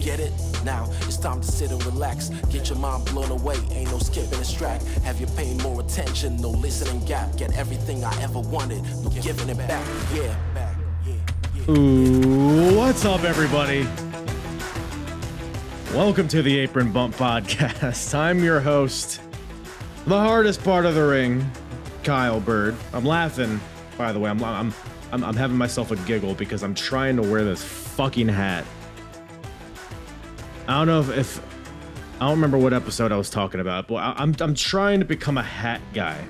Get it? Now it's time to sit and relax. Get your mind blown away, ain't no skipping this track. Have you paying more attention? No listening gap. Get everything I ever wanted, no giving it back. Yeah. Ooh, what's up, everybody? Welcome to the Apron Bump Podcast. I'm your host, the hardest part of the ring, Kyle Bird. I'm laughing, by the way. I'm I'm I'm, I'm having myself a giggle because I'm trying to wear this fucking hat. I don't know if, if I don't remember what episode I was talking about, but I, I'm I'm trying to become a hat guy,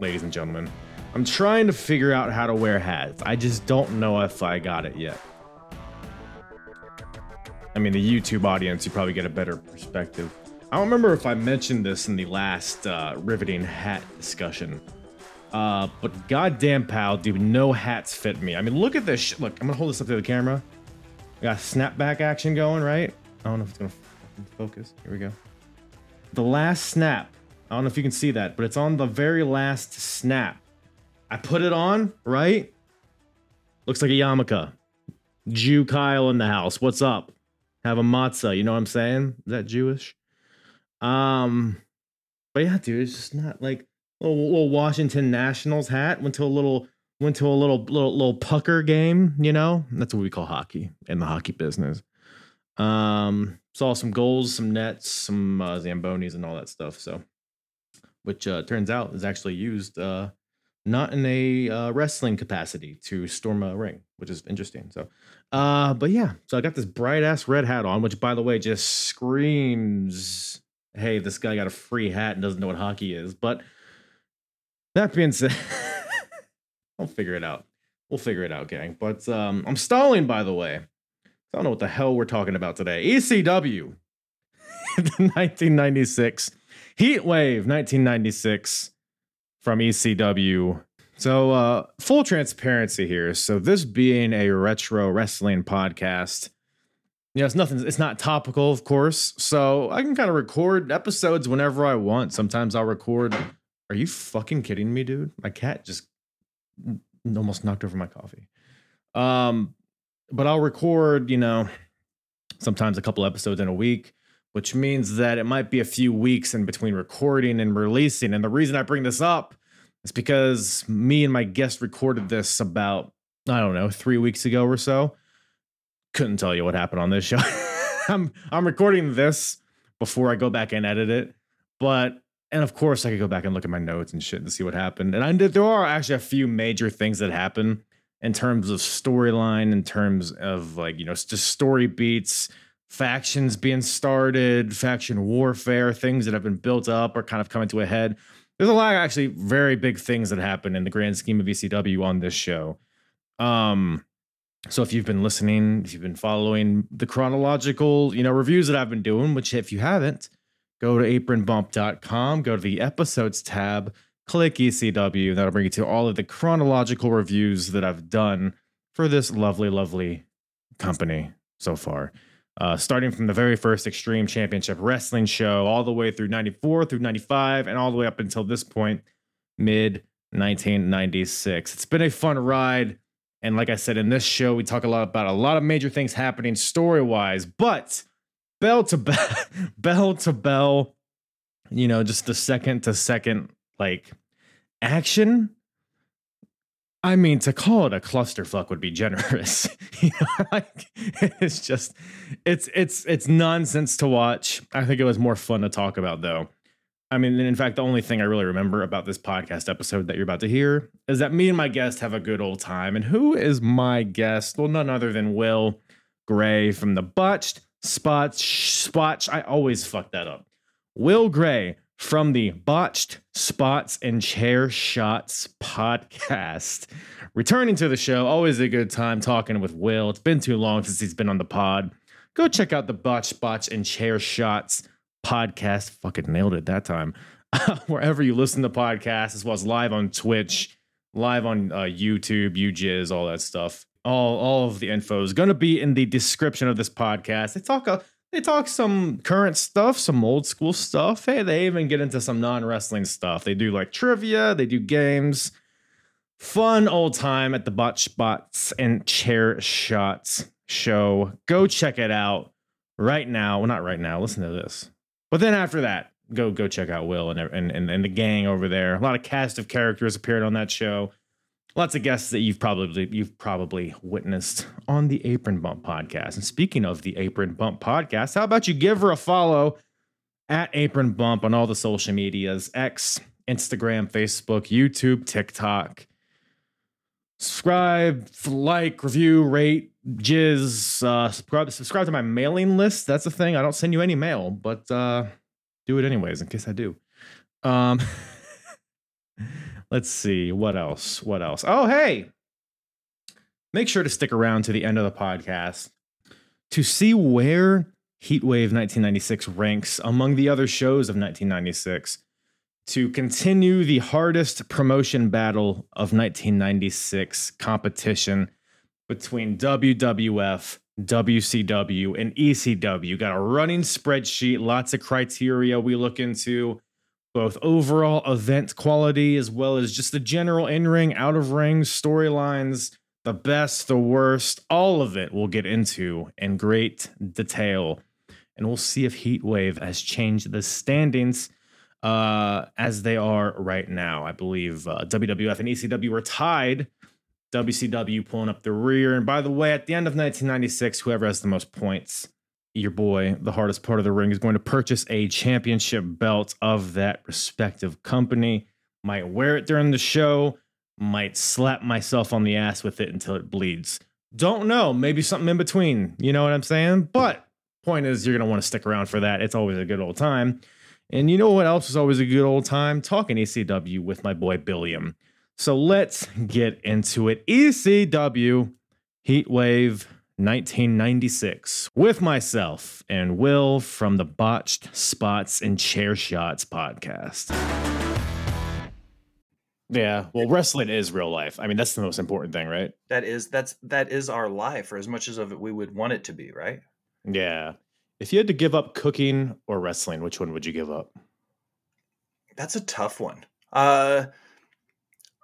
ladies and gentlemen. I'm trying to figure out how to wear hats. I just don't know if I got it yet. I mean, the YouTube audience, you probably get a better perspective. I don't remember if I mentioned this in the last uh, riveting hat discussion. Uh, but goddamn, pal, dude, no hats fit me. I mean, look at this. Sh- look, I'm gonna hold this up to the camera. We got snapback action going, right? I don't know if it's gonna focus. Here we go. The last snap. I don't know if you can see that, but it's on the very last snap. I put it on, right? Looks like a yarmulke. Jew Kyle in the house. What's up? Have a matzah. You know what I'm saying? Is that Jewish? Um, but yeah, dude, it's just not like little, little Washington Nationals hat. Went to a little went to a little little little pucker game. You know, that's what we call hockey in the hockey business. Um, saw some goals, some nets, some uh, zambonis, and all that stuff. So, which uh, turns out is actually used uh, not in a uh, wrestling capacity to storm a ring, which is interesting. So, uh, but yeah, so I got this bright ass red hat on, which by the way just screams, "Hey, this guy got a free hat and doesn't know what hockey is." But that being said, I'll figure it out. We'll figure it out, gang. But um, I'm stalling, by the way. I don't know what the hell we're talking about today. ECW, 1996, Heat Wave, 1996 from ECW. So, uh, full transparency here. So, this being a retro wrestling podcast, you know, it's nothing, it's not topical, of course. So, I can kind of record episodes whenever I want. Sometimes I'll record. Are you fucking kidding me, dude? My cat just almost knocked over my coffee. Um, but I'll record, you know, sometimes a couple episodes in a week, which means that it might be a few weeks in between recording and releasing. And the reason I bring this up is because me and my guest recorded this about, I don't know, three weeks ago or so. Couldn't tell you what happened on this show. I'm I'm recording this before I go back and edit it. But and of course I could go back and look at my notes and shit to see what happened. And I did there are actually a few major things that happen in terms of storyline, in terms of like, you know, just story beats, factions being started, faction warfare, things that have been built up or kind of coming to a head. There's a lot of actually very big things that happen in the grand scheme of ECW on this show. Um, so if you've been listening, if you've been following the chronological, you know, reviews that I've been doing, which if you haven't, go to apronbump.com, go to the episodes tab, click ECW. That'll bring you to all of the chronological reviews that I've done for this lovely, lovely company so far. Uh, starting from the very first Extreme Championship Wrestling show, all the way through 94 through 95, and all the way up until this point, mid 1996. It's been a fun ride. And like I said, in this show, we talk a lot about a lot of major things happening story wise, but bell to bell, bell to bell, you know, just the second to second like action. I mean, to call it a clusterfuck would be generous. you know, like it's just it's it's it's nonsense to watch. I think it was more fun to talk about though. I mean, in fact, the only thing I really remember about this podcast episode that you're about to hear is that me and my guest have a good old time. And who is my guest? Well, none other than Will Gray from the Botched Spots Spots. I always fuck that up. Will Gray from the Botched Spots and Chair Shots podcast. Returning to the show, always a good time talking with Will. It's been too long since he's been on the pod. Go check out the Botched Spots and Chair Shots podcast. Fucking nailed it that time. Wherever you listen to podcasts, as well as live on Twitch, live on uh, YouTube, UJizz, all that stuff. All all of the info is going to be in the description of this podcast. They talk a they talk some current stuff, some old school stuff. Hey, they even get into some non wrestling stuff. They do like trivia, they do games. Fun old time at the Botch Spots and Chair Shots show. Go check it out right now. Well, not right now. Listen to this. But then after that, go go check out Will and and and, and the gang over there. A lot of cast of characters appeared on that show. Lots of guests that you've probably you've probably witnessed on the Apron Bump podcast. And speaking of the Apron Bump podcast, how about you give her a follow at Apron Bump on all the social medias: X, Instagram, Facebook, YouTube, TikTok. Subscribe, like, review, rate, jizz. Uh, subscribe, subscribe to my mailing list. That's the thing. I don't send you any mail, but uh, do it anyways in case I do. Um, let's see what else. What else? Oh, hey, make sure to stick around to the end of the podcast to see where Heatwave 1996 ranks among the other shows of 1996 to continue the hardest promotion battle of 1996 competition between WWF, WCW, and ECW. Got a running spreadsheet, lots of criteria we look into, both overall event quality as well as just the general in ring, out of ring storylines, the best, the worst, all of it we'll get into in great detail. And we'll see if Heatwave has changed the standings uh, as they are right now. I believe uh, WWF and ECW were tied. WCW pulling up the rear. And by the way, at the end of 1996, whoever has the most points, your boy, the hardest part of the ring, is going to purchase a championship belt of that respective company. Might wear it during the show, might slap myself on the ass with it until it bleeds. Don't know. Maybe something in between. You know what I'm saying? But point is, you're going to want to stick around for that. It's always a good old time. And you know what else is always a good old time? Talking ECW with my boy Billiam. So let's get into it. ECW Heatwave 1996 with myself and Will from the Botched Spots and Chair Shots podcast. Yeah, well, wrestling is real life. I mean, that's the most important thing, right? That is that's that is our life, or as much as of it we would want it to be, right? Yeah. If you had to give up cooking or wrestling, which one would you give up? That's a tough one. Uh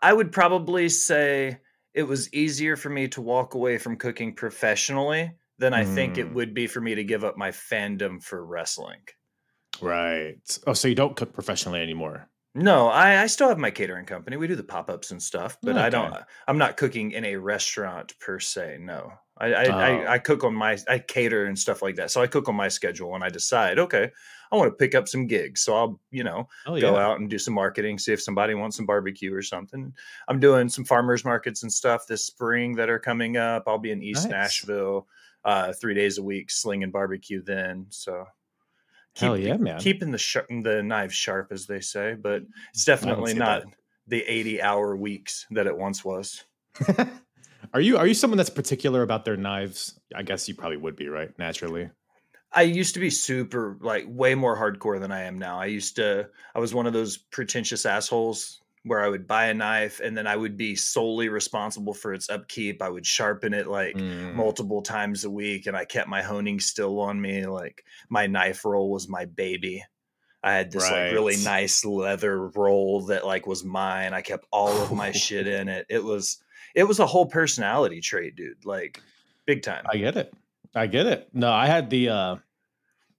I would probably say it was easier for me to walk away from cooking professionally than I think it Mm. would be for me to give up my fandom for wrestling. Right. Oh, so you don't cook professionally anymore? No, I, I still have my catering company. We do the pop ups and stuff, but I don't. I'm not cooking in a restaurant per se. No, I I, Oh. I I cook on my I cater and stuff like that. So I cook on my schedule when I decide. Okay, I want to pick up some gigs, so I'll you know Oh, go out and do some marketing, see if somebody wants some barbecue or something. I'm doing some farmers markets and stuff this spring that are coming up. I'll be in East Nice. Nashville uh, three days a week slinging barbecue then. So Hell yeah, man. keeping the sh- the knife sharp, as they say, but it's definitely not that. the 80 hour weeks that it once was. are you are you someone that's particular about their knives? I guess you probably would be, right? Naturally. I used to be super like way more hardcore than I am now. I used to I was one of those pretentious assholes where I would buy a knife and then I would be solely responsible for its upkeep. I would sharpen it like Mm. multiple times a week and I kept my honing still on me. Like my knife roll was my baby. I had this like really nice leather roll that like was mine. I kept all of my shit in it. It was it was a whole personality trait, dude. Like big time. I get it. I get it. No, I had the uh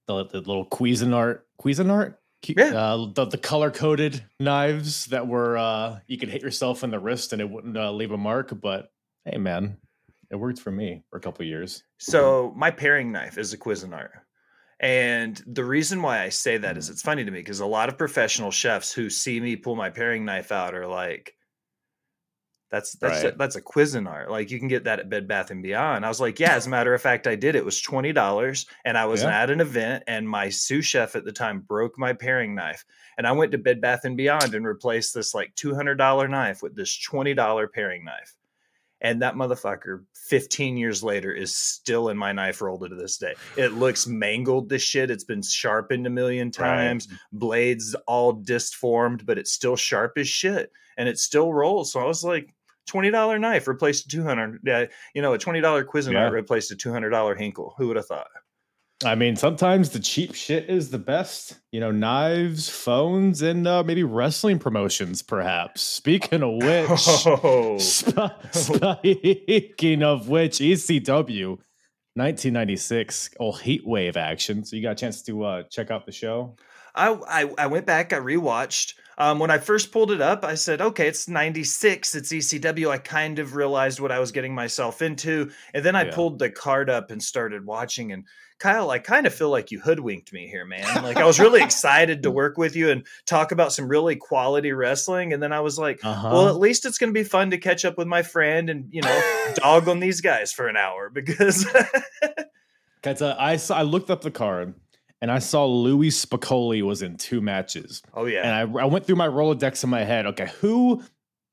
the, the little Cuisinart Cuisinart Yeah. uh, the, the color coded knives that were uh you could hit yourself in the wrist and it wouldn't uh, leave a mark but hey man it worked for me for a couple years So my paring knife is a Cuisinart, And the reason why I say that is it's funny to me because a lot of professional chefs who see me pull my paring knife out are like, that's that's Right. a, that's a Cuisinart. Like you can get that at Bed Bath and Beyond. I was like, yeah. As a matter of fact, I did. It was twenty dollars, and I was Yeah. at an event, and my sous chef at the time broke my paring knife, and I went to Bed Bath and Beyond and replaced this like two hundred dollar knife with this twenty dollar paring knife. And that motherfucker, 15 years later, is still in my knife roll to this day. It looks mangled, this shit. It's been sharpened a million Right. times blades all disformed, but it's still sharp as shit and it still rolls. So I was like, twenty dollar knife replaced a two hundred. Yeah, you know, a twenty dollar Cuisinart Yeah. replaced a two hundred dollar Hinkle. Who would have thought? I mean, sometimes the cheap shit is the best. You know, knives, phones, and uh, maybe wrestling promotions, perhaps. Speaking of which, Oh, sp- speaking of which, ECW 1996, old heat wave action. So you got a chance to uh, check out the show? I, I I went back. I rewatched. Um, when I first pulled it up, I said, "Okay, it's '96. It's ECW." I kind of realized what I was getting myself into, and then I Yeah. pulled the card up and started watching. And Kyle, I kind of feel like you hoodwinked me here, man. Like I was really excited to work with you and talk about some really quality wrestling, and then I was like, Uh-huh. "Well, at least it's going to be fun to catch up with my friend and you know dog on these guys for an hour because." I saw, I looked up the card and I saw Louis Spicolli was in two matches. oh yeah, And I, I went through my Rolodex in my head. Okay, who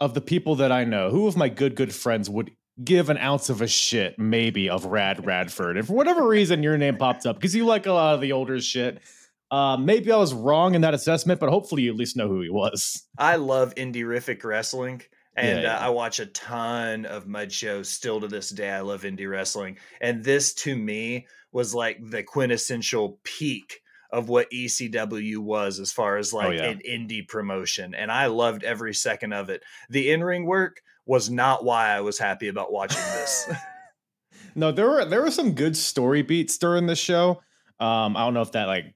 of the people that I know, who of my good, good friends would give an ounce of a shit, maybe, of Rad Radford? And for whatever reason, your name popped up because you like a lot of the older shit. Uh, maybe I was wrong in that assessment, but hopefully you at least know who he was. I love indie-rific wrestling. And Yeah, Uh. I watch a ton of mud shows still to this day. I love indie wrestling. And this to me was like the quintessential peak of what ECW was as far as like Oh, yeah. an indie promotion. And I loved every second of it. The in ring work was not why I was happy about watching this. No, there were there were some good story beats during the show. Um, I don't know if that like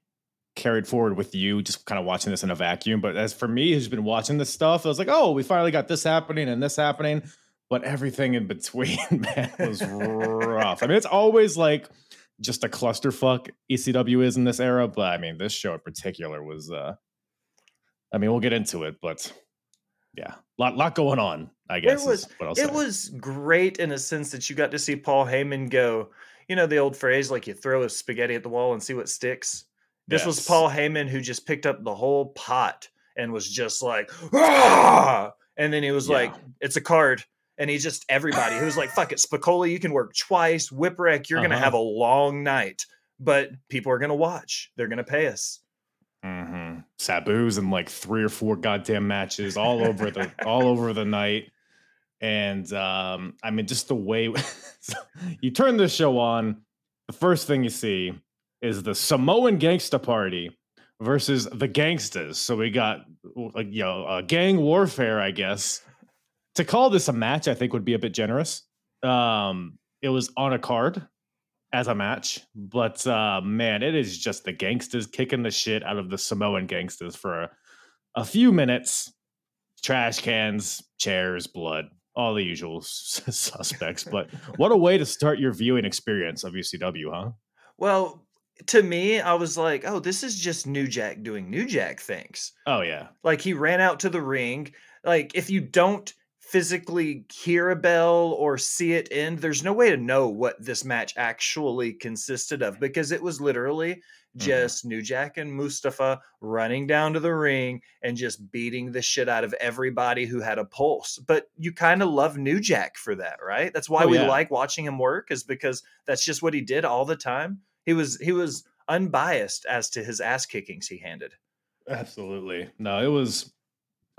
carried forward with you, just kind of watching this in a vacuum. But as for me, who's been watching this stuff, I was like, oh, we finally got this happening and this happening. But everything in between, man, was rough. I mean, it's always like just a clusterfuck ECW is in this era, but I mean, this show in particular was uh I mean, we'll get into it, but yeah, lot lot going on, I guess. is was- it was great in a sense that you got to see Paul Heyman go, you know, the old phrase like you throw a spaghetti at the wall and see what sticks. This was Paul Heyman who just picked up the whole pot and was just like, "Ah!" and then he was Yeah. like, it's a card. And he just everybody who was like, fuck it, Spicolli, you can work twice. Whipwreck, you're gonna Uh-huh. have a long night, but people are gonna watch. They're gonna pay us. Mm-hmm. Sabu's in like three or four goddamn matches all over the all over the night, and um, I mean just the way you turn this show on, the first thing you see is the Samoan Gangsta Party versus the Gangstas. So we got like you know uh, gang warfare, I guess. To call this a match, I think would be a bit generous. Um, it was on a card as a match, but uh, man, it is just the gangsters kicking the shit out of the Samoan gangsters for a, a few minutes. Trash cans, chairs, blood, all the usual suspects. But what a way to start your viewing experience of ECW, huh? Well, to me, I was like, oh, this is just New Jack doing New Jack things. Oh yeah, Like he ran out to the ring. Like if you don't physically hear a bell or see it end, there's no way to know what this match actually consisted of mm-hmm. because it was literally mm-hmm. just New Jack and Mustafa running down to the ring and just beating the shit out of everybody who had a pulse. But you kind of love New Jack for that, right? That's why Oh, we yeah. like watching him work is because that's just what he did all the time. He was he was unbiased as to his ass kickings he handed. absolutely. No, it was.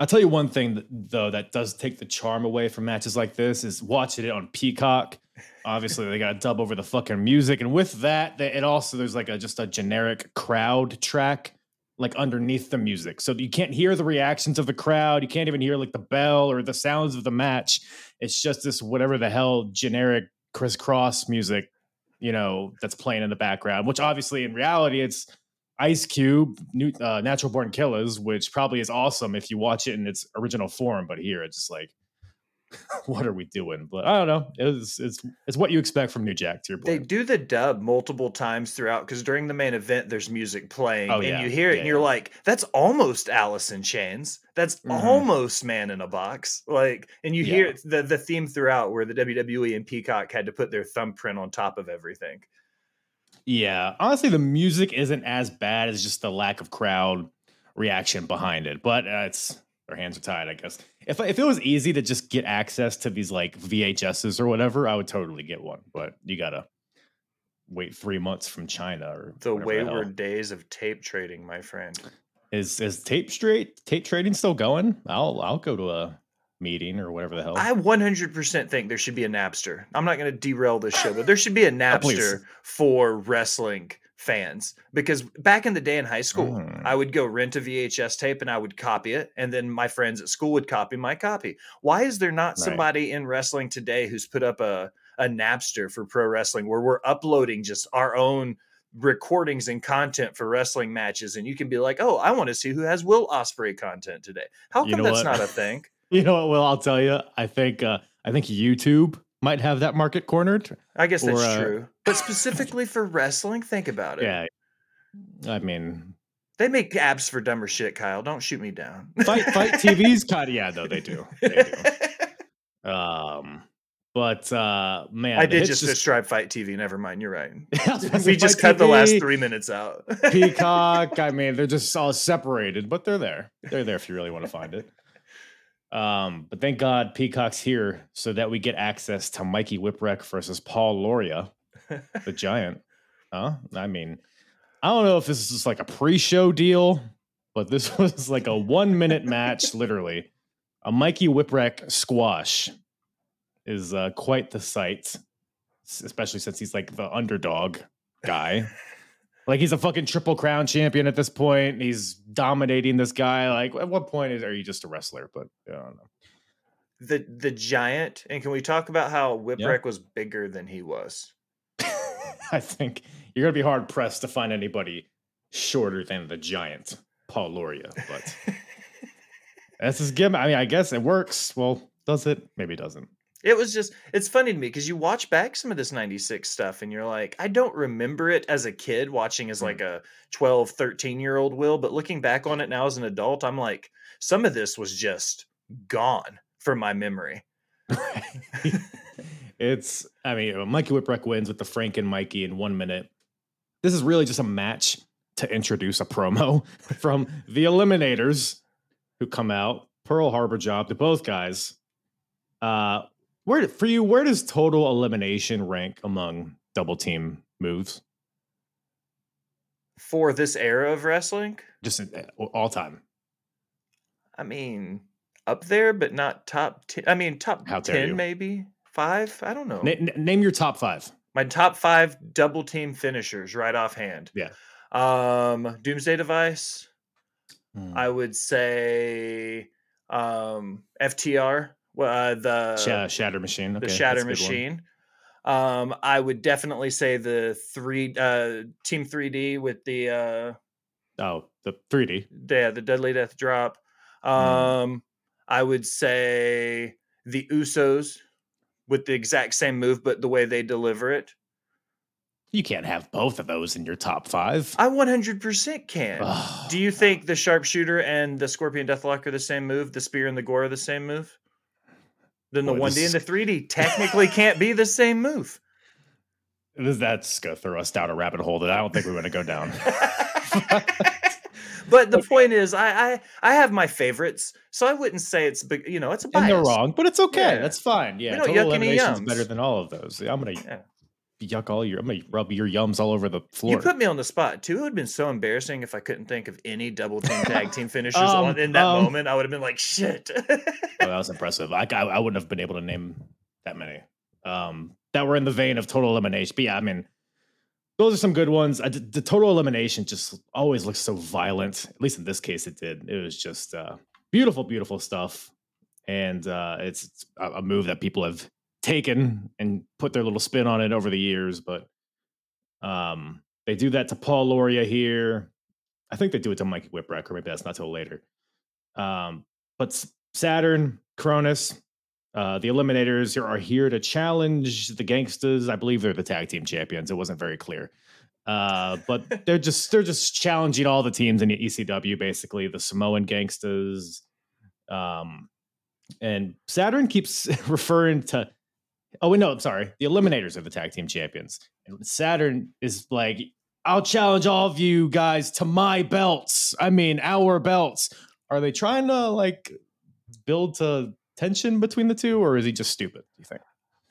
I'll tell you one thing though that does take the charm away from matches like this is watching it on Peacock. Obviously, they got to dub over the fucking music, and with that, it also there's like a just a generic crowd track like underneath the music, so you can't hear the reactions of the crowd. You can't even hear like the bell or the sounds of the match. It's just this whatever the hell generic crisscross music, you know, that's playing in the background. Which obviously, in reality, it's Ice Cube, new, uh, Natural Born Killaz, which probably is awesome if you watch it in its original form. But here, it's just like what are we doing? But I don't know. It's it's it's what you expect from New Jack. To your They do the dub multiple times throughout because during the main event, there's music playing, Oh, and yeah. you hear it, Yeah, and you're yeah. like, "That's almost Alice in Chains. That's Mhm. almost Man in a Box." Like, and you hear the the theme throughout where the WWE and Peacock had to put their thumbprint on top of everything. Yeah. Honestly, the music isn't as bad as just the lack of crowd reaction behind it. But uh, it's their hands are tied, I guess. If if it was easy to just get access to these like VHSs or whatever, I would totally get one. But you gotta wait three months from China or The wayward days of tape trading, my friend. Is is tape straight tape trading still going? I'll I'll go to a meeting or whatever the hell. I 100% think there should be a Napster. I'm not going to derail this show, but there should be a Oh. Napster for wrestling fans because back in the day in high school, Mm. I would go rent a VHS tape and I would copy it, and then my friends at school would copy my copy. Why is there not Right. somebody in wrestling today who's put up a a Napster for pro wrestling where we're uploading just our own recordings and content for wrestling matches, and you can be like, "Oh, I want to see who has Will Ospreay content today." How You come know that's what? not a thing? you know what? Well, I'll tell you. I think uh, I think YouTube might have that market cornered. I guess that's uh, true. But specifically for wrestling, think about it. Yeah. I mean, They make apps for dumber shit, Kyle. Don't shoot me down. fight FITE TV's kind of yeah, though they do. They do. Um, but uh, man, I did hits just, describe FITE TV. Never mind. You're right. I was about to say we just Fight cut the last three minutes out. Peacock. I mean, they're just all separated, but they're there. They're there if you really want to find it. Um, but thank God Peacock's here so that we get access to Mikey Whipwreck versus Paul Lauria, the giant. Huh? I mean, I don't know if this is just like a pre-show deal, but this was like a one-minute match, literally. A Mikey Whipwreck squash is uh, quite the sight, especially since he's like the underdog guy. Like he's a fucking triple crown champion at this point. He's dominating this guy. Like, at what point is are you just a wrestler? But I don't know. the the giant, and can we talk about how Whipwreck was bigger than he was? I think you're gonna be hard pressed to find anybody shorter than the giant Paul Lauria. But that's his gimmick. I mean, I guess it works. Well, does it? Maybe it doesn't. It was just, it's funny to me because you watch back some of this 96 stuff and you're like, I don't remember it as a kid watching as Mm. like a 12, 13 year old will, but looking back on it now as an adult, I'm like, some of this was just gone from my memory. it's, I mean, Mikey Whipwreck wins with the Frankenmikey in one minute. This is really just a match to introduce a promo from the Eliminators who come out. Pearl Harbor job to both guys. Uh, where for you? Where does total elimination rank among double team moves? For this era of wrestling, Just uh, all time. I mean, up there, but not top 10. I mean, top How 10, you. maybe five. I don't know. N- name your top five. My top five double team finishers right offhand. Yeah. Um, Doomsday Device. Hmm. I would say um, FTR, uh, the Sha- Shatter Machine. the Shatter that's a good one. Machine. Um, I would definitely say the three uh, Team 3D with the uh, Oh, the 3D. the the Dudley Death Drop. Mm. Um, I would say the Usos with the exact same move, but the way they deliver it. You can't have both of those in your top five. I 100% can. Ugh. Do you think the sharpshooter and the scorpion deathlock are the same move? The spear and the gore are the same move? Then the 1D and the 3D technically can't be the same move. That's gonna throw us down a rabbit hole that I don't think we want to go down. but the point is, I, I I have my favorites, so I wouldn't say it's. You know, it's a bias. and they're wrong, but it's okay. Yeah. That's fine. Yeah, total elimination's better than all of those. I'm gonna Yeah. Yuck all your. I'm gonna rub your yums all over the floor. You put me on the spot too. It would have been so embarrassing if I couldn't think of any double team tag team finishers Um, on, in that um, moment. I would have been like, shit. Oh, that was impressive. I, I I wouldn't have been able to name that many. Um, that were in the vein of total elimination. But yeah, I mean, those are some good ones. I, the total elimination just always looks so violent. At least in this case, it did. It was just uh, beautiful, beautiful stuff, and uh, it's, it's a, a move that people have taken and put their little spin on it over the years. But um, they do that to Paul Lauria here. I think they do it to Mikey Whipwreck, or maybe that's not till later. Um, but Saturn, Kronus, Uh, the Eliminators are here to challenge the Gangstas. I believe they're the tag team champions. It wasn't very clear. Uh, but they're just they're just challenging all the teams in the ECW, basically the Samoan Gangstas. Um, and Saturn keeps referring to. Oh no, I'm sorry. The Eliminators are the tag team champions, and Saturn is like, "I'll challenge all of you guys to my belts. I mean, our belts." Are they trying to like build to tension between the two, or is he just stupid? Do you think?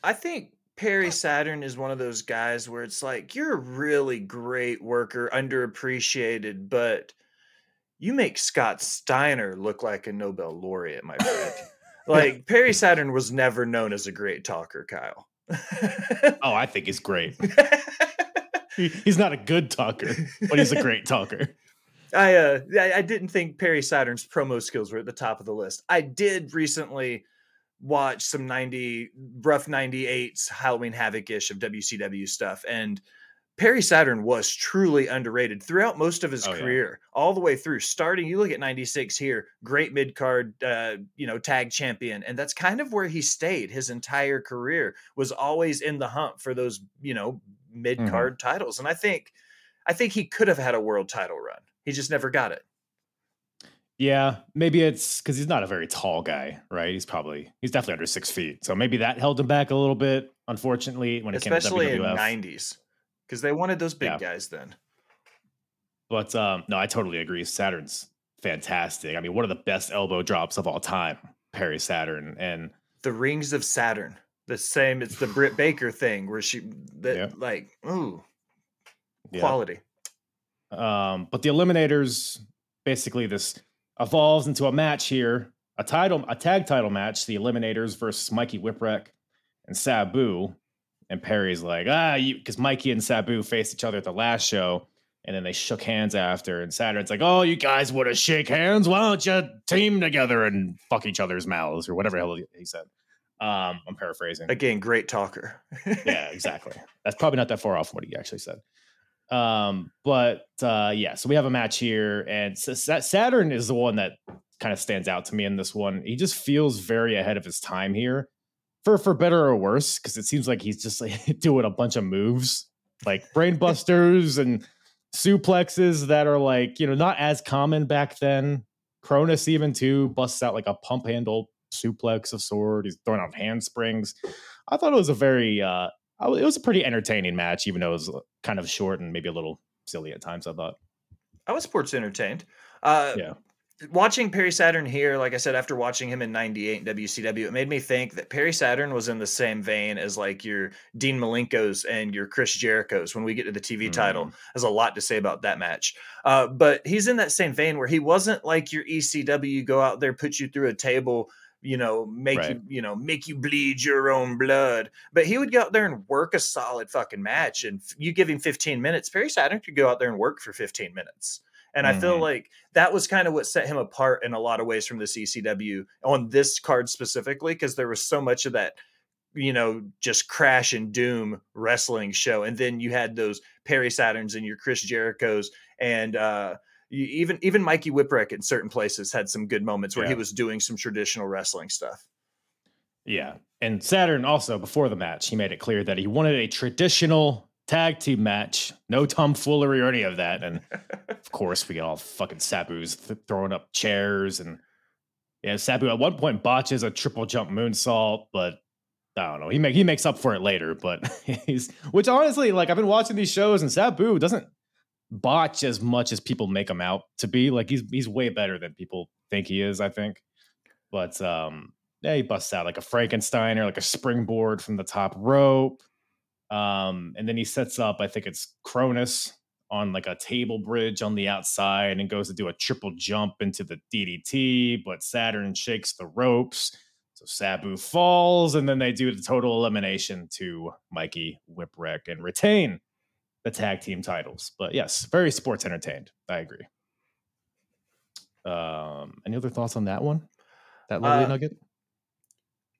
I think Perry Saturn is one of those guys where it's like you're a really great worker, underappreciated, but you make Scott Steiner look like a Nobel laureate, my friend. like Perry Saturn was never known as a great talker, Kyle. oh, I think he's great. he, he's not a good talker, but he's a great talker. I uh I, didn't think Perry Saturn's promo skills were at the top of the list. I did recently watch some 90 rough 98s Halloween Havoc-ish of WCW stuff and Perry Saturn was truly underrated throughout most of his oh, career, yeah. all the way through. Starting, you look at '96 here, great mid card, uh, you know, tag champion, and that's kind of where he stayed his entire career. Was always in the hunt for those, you know, mid card mm-hmm. titles, and I think, I think he could have had a world title run. He just never got it. Yeah, maybe it's because he's not a very tall guy, right? He's probably he's definitely under six feet, so maybe that held him back a little bit. Unfortunately, when it especially came to the WWF. in '90s, because they wanted those big yeah. guys then. But um, no, I totally agree. Saturn's fantastic. I mean, one of the best elbow drops of all time, Perry Saturn, and the rings of Saturn. The same. It's the Britt Baker thing where she that yeah. like ooh quality. Yeah. Um, but the Eliminators basically this evolves into a match here, a title, a tag title match, the Eliminators versus Mikey Whipwreck and Sabu. And Perry's like, ah, you because Mikey and Sabu faced each other at the last show, and then they shook hands after. And Saturn's like, oh, you guys want to shake hands? Why don't you team together and fuck each other's mouths or whatever hell he said. Um, I'm paraphrasing. Again, great talker. yeah, exactly. That's probably not that far off what he actually said. Um, but uh, yeah, so we have a match here, and Saturn is the one that kind of stands out to me in this one. He just feels very ahead of his time here, for for better or worse, because it seems like he's just like doing a bunch of moves, like brainbusters and suplexes that are like you know not as common back then. Kronus even too busts out like a pump handle suplex of sword. He's throwing out handsprings. I thought it was a very uh, it was a pretty entertaining match, even though it was uh, kind of short and maybe a little silly at times. I thought. I was sports entertained. Uh, yeah. Watching Perry Saturn here, like I said, after watching him in '98 in WCW, it made me think that Perry Saturn was in the same vein as like your Dean Malenko's and your Chris Jericho's. When we get to the TV mm. title, has a lot to say about that match. Uh, but he's in that same vein where he wasn't like your ECW, go out there, put you through a table, you know, make right. you, you know, make you bleed your own blood. But he would go out there and work a solid fucking match. And you give him 15 minutes, Perry Saturn could go out there and work for 15 minutes. And mm-hmm. I feel mm-hmm. like that was kind of what set him apart in a lot of ways from the CCW on this card specifically, because there was so much of that, you know, just crash and doom wrestling show. And then you had those Perry Saturns and your Chris Jerichos and, uh, even even Mikey Whipwreck in certain places had some good moments where yeah. he was doing some traditional wrestling stuff. Yeah. And Saturn also before the match, he made it clear that he wanted a traditional tag team match, no tomfoolery or any of that. And of course, we get all fucking Sabu's th- throwing up chairs and yeah, Sabu at one point botches a triple jump moonsault, but I don't know. He make he makes up for it later, but he's which honestly, like I've been watching these shows and Sabu doesn't botch as much as people make him out to be. Like he's he's way better than people think he is, I think. But um yeah, he busts out like a Frankenstein or like a springboard from the top rope. Um, and then he sets up, I think it's Kronus on like a table bridge on the outside and goes to do a triple jump into the DDT, but Saturn shakes the ropes. So Sabu falls, and then they do the total elimination to Mikey Whipwreck and retain the tag team titles. But yes, very sports entertained. I agree. Um, any other thoughts on that one? That lovely uh, nugget.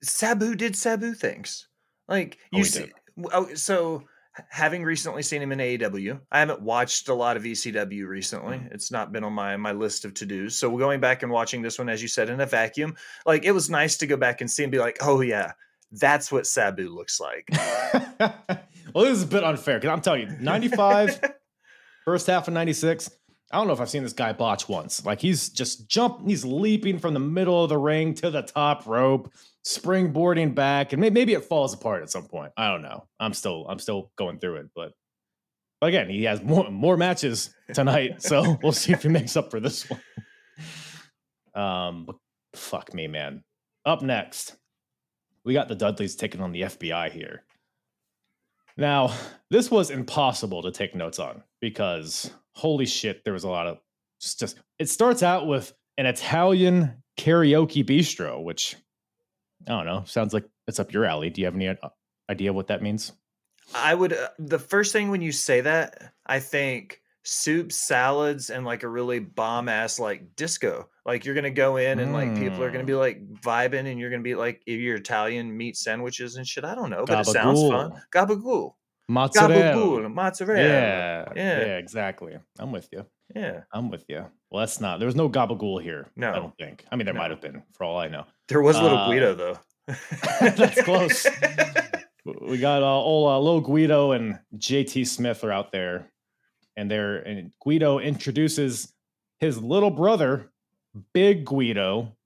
Sabu did Sabu things. Like you oh, see, oh, so having recently seen him in AEW, I haven't watched a lot of ECW recently. Mm. It's not been on my my list of to dos. So we're going back and watching this one, as you said, in a vacuum, like it was nice to go back and see and be like, oh yeah, that's what Sabu looks like. well, this is a bit unfair because I'm telling you, 95, first half of 96. I don't know if I've seen this guy botch once. Like he's just jump, he's leaping from the middle of the ring to the top rope, springboarding back, and maybe it falls apart at some point. I don't know. I'm still, I'm still going through it, but, but again, he has more more matches tonight, so we'll see if he makes up for this one. Um, but fuck me, man. Up next, we got the Dudleys taking on the FBI here. Now, this was impossible to take notes on because holy shit, there was a lot of just, just it starts out with an Italian karaoke bistro, which I don't know, sounds like it's up your alley. Do you have any uh, idea what that means? I would uh, the first thing when you say that, I think soup, salads, and like a really bomb ass like disco. Like you're gonna go in and like people are gonna Mm. be like vibing, and you're gonna be like if you're Italian meat sandwiches and shit. I don't know, but it sounds fun. Gabagool, Mozzarella. gabagool, mozzarella. Yeah, Yeah. yeah, exactly. I'm with you. yeah. I'm with you. Well, that's not. There was no gabagool here. No. I don't think. I mean, there No. might have been, for all I know. There was little Uh, Guido though. That's close. We got uh, old uh, Guido and JT Smith are out there, and they're and Guido introduces his little brother, Big Guido,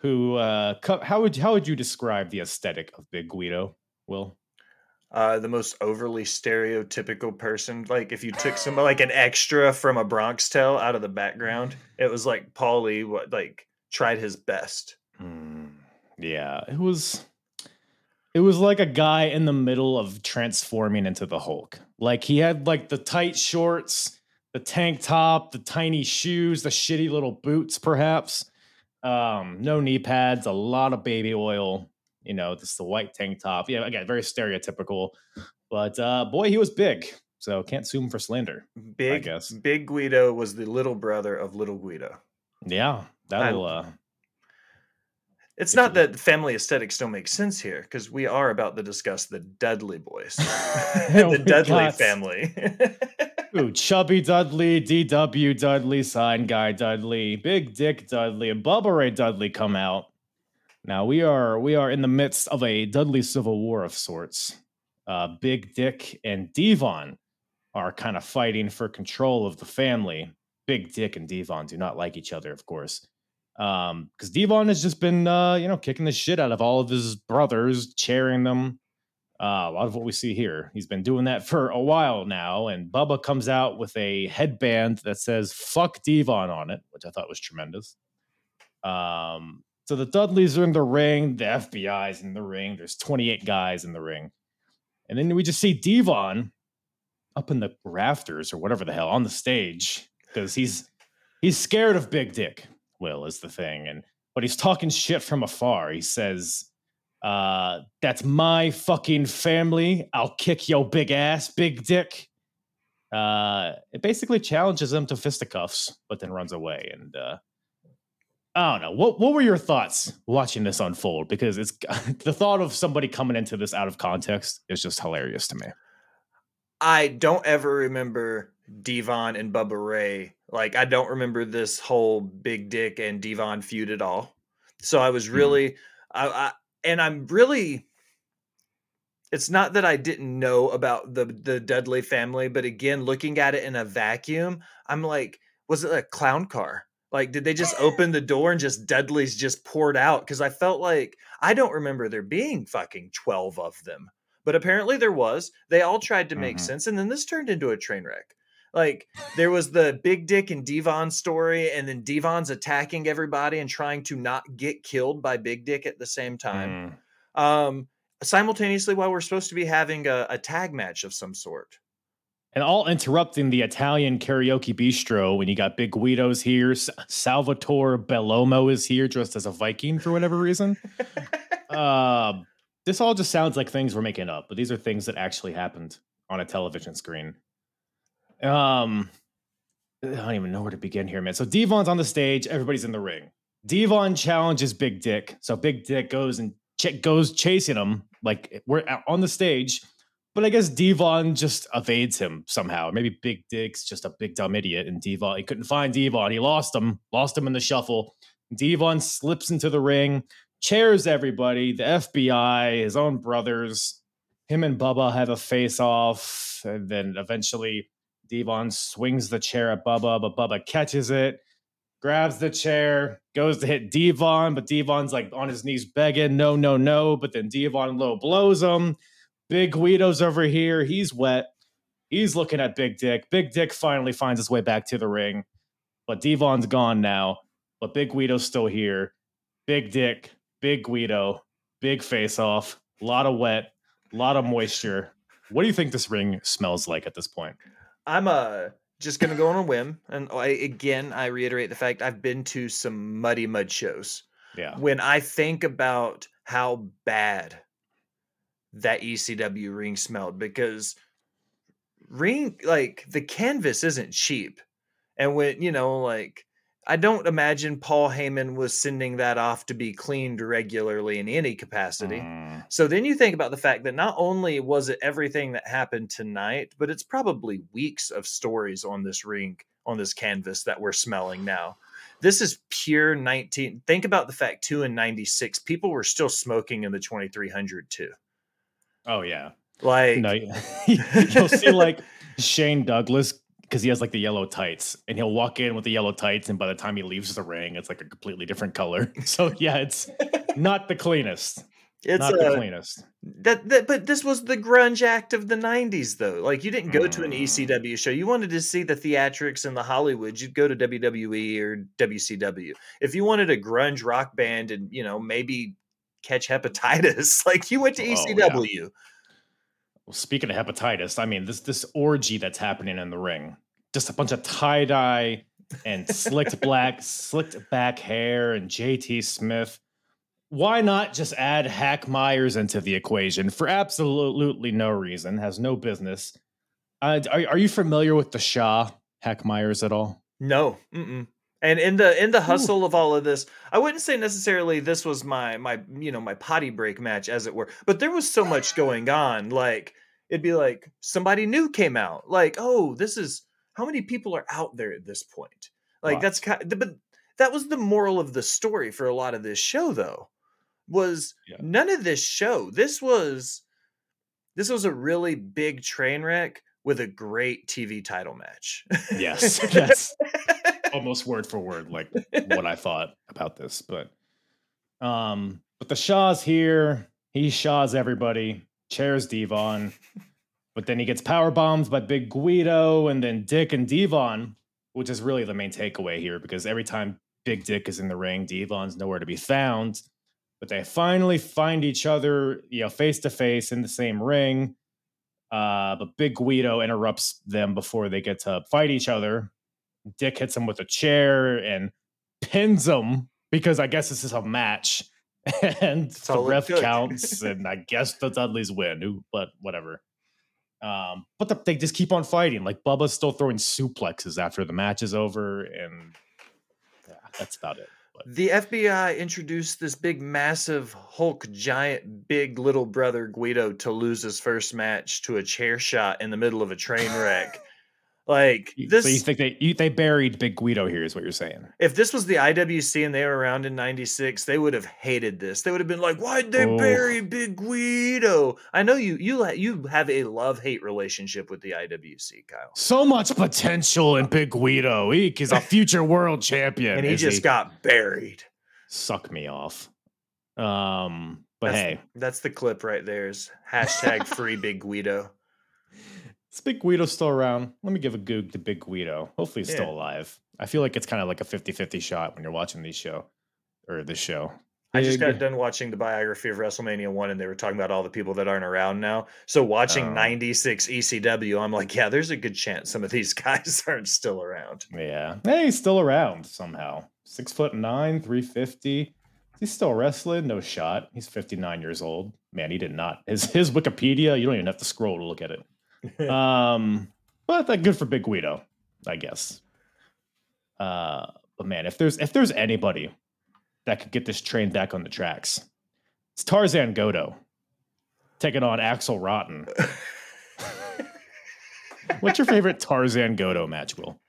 who uh, co- how would how would you describe the aesthetic of Big Guido? Will uh, the most overly stereotypical person. Like if you took some like an extra from a Bronx Tale out of the background, it was like Paulie what like tried his best. Hmm, yeah, it was. It was like a guy in the middle of transforming into the Hulk. Like he had like the tight shorts, the tank top, the tiny shoes, the shitty little boots, perhaps. Um, no knee pads, a lot of baby oil. You know, just the white tank top. Yeah, again, very stereotypical. But uh, boy, he was big. So can't sue him for slander. Big guess. Big Guido was the little brother of Little Guido. Yeah, that'll. Uh, It's not that family aesthetics don't make sense here because we are about to discuss the Dudley boys, the Dudley got- family. Ooh, Chubby Dudley, DW Dudley, Sign Guy Dudley, Big Dick Dudley, and Bubba Ray Dudley come out. Now we are we are in the midst of a Dudley Civil War of sorts. Uh, Big Dick and Devon are kind of fighting for control of the family. Big Dick and Devon do not like each other, of course, um, because Devon has just been uh, you know kicking the shit out of all of his brothers, cheering them. Uh, a lot of what we see here. He's been doing that for a while now, and Bubba comes out with a headband that says "fuck Devon" on it, which I thought was tremendous. Um, so the Dudleys are in the ring, the FBI's in the ring. There's 28 guys in the ring, and then we just see Devon up in the rafters or whatever the hell on the stage because he's he's scared of Big Dick. Will is the thing, and but he's talking shit from afar. He says uh, that's my fucking family. I'll kick your big ass, big dick. Uh, it basically challenges him to fisticuffs, but then runs away. And uh, I don't know. What what were your thoughts watching this unfold? Because it's the thought of somebody coming into this out of context is just hilarious to me. I don't ever remember Devon and Bubba Ray. Like I don't remember this whole Big Dick and Devon feud at all. So I was Hmm. really, I, I and I'm really. It's not that I didn't know about the the Dudley family, but again, looking at it in a vacuum, I'm like, was it a clown car? Like, did they just open the door and just Dudley's just poured out? Because I felt like I don't remember there being fucking twelve of them, but apparently there was. They all tried to make Mhm. sense, and then this turned into a train wreck. Like there was the Big Dick and Devon story, and then Devon's attacking everybody and trying to not get killed by Big Dick at the same time. Mm. Um, simultaneously, while we're supposed to be having a, a tag match of some sort. And all interrupting the Italian karaoke bistro when you got Big Guido's here. Salvatore Bellomo is here dressed as a Viking for whatever reason. uh, this all just sounds like things we're making up, but these are things that actually happened on a television screen. Um, I don't even know where to begin here, man. So Devon's on the stage, everybody's in the ring. Devon challenges Big Dick, so Big Dick goes and ch- goes chasing him like we're out on the stage. But I guess Devon just evades him somehow. Maybe Big Dick's just a big dumb idiot, and Devon he couldn't find Devon. He lost him, lost him in the shuffle. Devon slips into the ring, chairs everybody, the FBI, his own brothers. Him and Bubba have a face off, and then eventually Devon swings the chair at Bubba, but Bubba catches it, grabs the chair, goes to hit Devon, but Devon's like on his knees begging, no, no, no. But then Devon low blows him. Big Guido's over here. He's wet. He's looking at Big Dick. Big Dick finally finds his way back to the ring, but Devon's gone now. But Big Guido's still here. Big Dick, Big Guido, big face off, a lot of wet, a lot of moisture. What do you think this ring smells like at this point? I'm uh just gonna go on a whim, and I, again, I reiterate the fact I've been to some muddy mud shows. Yeah. When I think about how bad that ECW ring smelled, because ring like the canvas isn't cheap, and when you know like I don't imagine Paul Heyman was sending that off to be cleaned regularly in any capacity. Mm, So then you think about the fact that not only was it everything that happened tonight, but it's probably weeks of stories on this ring, on this canvas that we're smelling now. This is pure 19. Think about the fact, too, in 96, people were still smoking in the 2300, too. Oh yeah. Like, No, you'll see like Shane Douglas because he has like the yellow tights, and he'll walk in with the yellow tights, and by the time he leaves the ring, it's like a completely different color. So yeah, it's not the cleanest. it's not the uh, cleanest. that, that, but this was the grunge act of the 90s, though. Like, you didn't go to an Mm. ECW show. You wanted to see the theatrics and the Hollywood, you'd go to WWE or WCW. If you wanted a grunge rock band and, you know, maybe catch hepatitis, like, you went to Oh, yeah. ECW. Well, speaking of hepatitis, I mean this this orgy that's happening in the ring, just a bunch of tie dye and slicked black, slicked back hair, and JT Smith. Why not just add Hack Meyers into the equation for absolutely no reason? Has no business. Uh, are, are you familiar with the Shah Hack Meyers at all? No. Mm-mm. And in the in the hustle of all of this, I wouldn't say necessarily this was my my you know my potty break match as it were, but there was so much going mm. on. Like it'd be like somebody new came out. Like oh, this is how many people are out there at this point. Like that's kind. Of, But that was the moral of the story for a lot of this show, though. Was Yeah. none of this show. This was this was a really big train wreck with a great TV title match. Yes, that's almost word for word like what I thought about this. But um, but the Shaw's here. He Shaws everybody, chairs Devon, but then he gets power bombed by Big Guido and then Dick and Devon, which is really the main takeaway here because every time Big Dick is in the ring, Devon's nowhere to be found. But they finally find each other, you know, face to face in the same ring. Uh, but Big Guido interrupts them before they get to fight each other. Dick hits him with a chair and pins him because I guess this is a match. and the ref counts, and I guess the Dudleys win. Who, but whatever. Um, but the, they just keep on fighting. Like Bubba's still throwing suplexes after the match is over, and yeah, that's about it. But The FBI introduced this big, massive Hulk giant, big little brother Guido to lose his first match to a chair shot in the middle of a train wreck. like this, so you think they you, they buried Big Guido here? Is what you're saying? if this was the IWC and they were around in '96, they would have hated this. They would have been like, "Why'd they Oh. bury Big Guido?" I know you you you have a love hate relationship with the IWC, Kyle, So much potential in Big Guido. Eek is a future world champion. and he just got buried. suck me off. Um, but That's- hey, That's the clip right there. Is hashtag free Big Guido. is Big Guido still around? Let me give a goog to Big Guido. Hopefully he's Yeah. still alive. I feel like it's kind of like a 50-50 shot when you're watching these show or this show. I just got Big- done watching the biography of WrestleMania one, and they were talking about all the people that aren't around now. So watching Oh. '96 ECW, I'm like, yeah, there's a good chance some of these guys aren't still around. Yeah. Hey, he's still around somehow. Six foot nine, 350. He's still wrestling, no shot. He's 59 years old. Man, he did not. His his Wikipedia, you don't even have to scroll to look at it. um, but that good for Big Guido, I guess. Uh, but man, if there's if there's anybody that could get this train back on the tracks, it's Tarzan Goto taking on Axel Rotten. What's your favorite Tarzan Goto match, Will?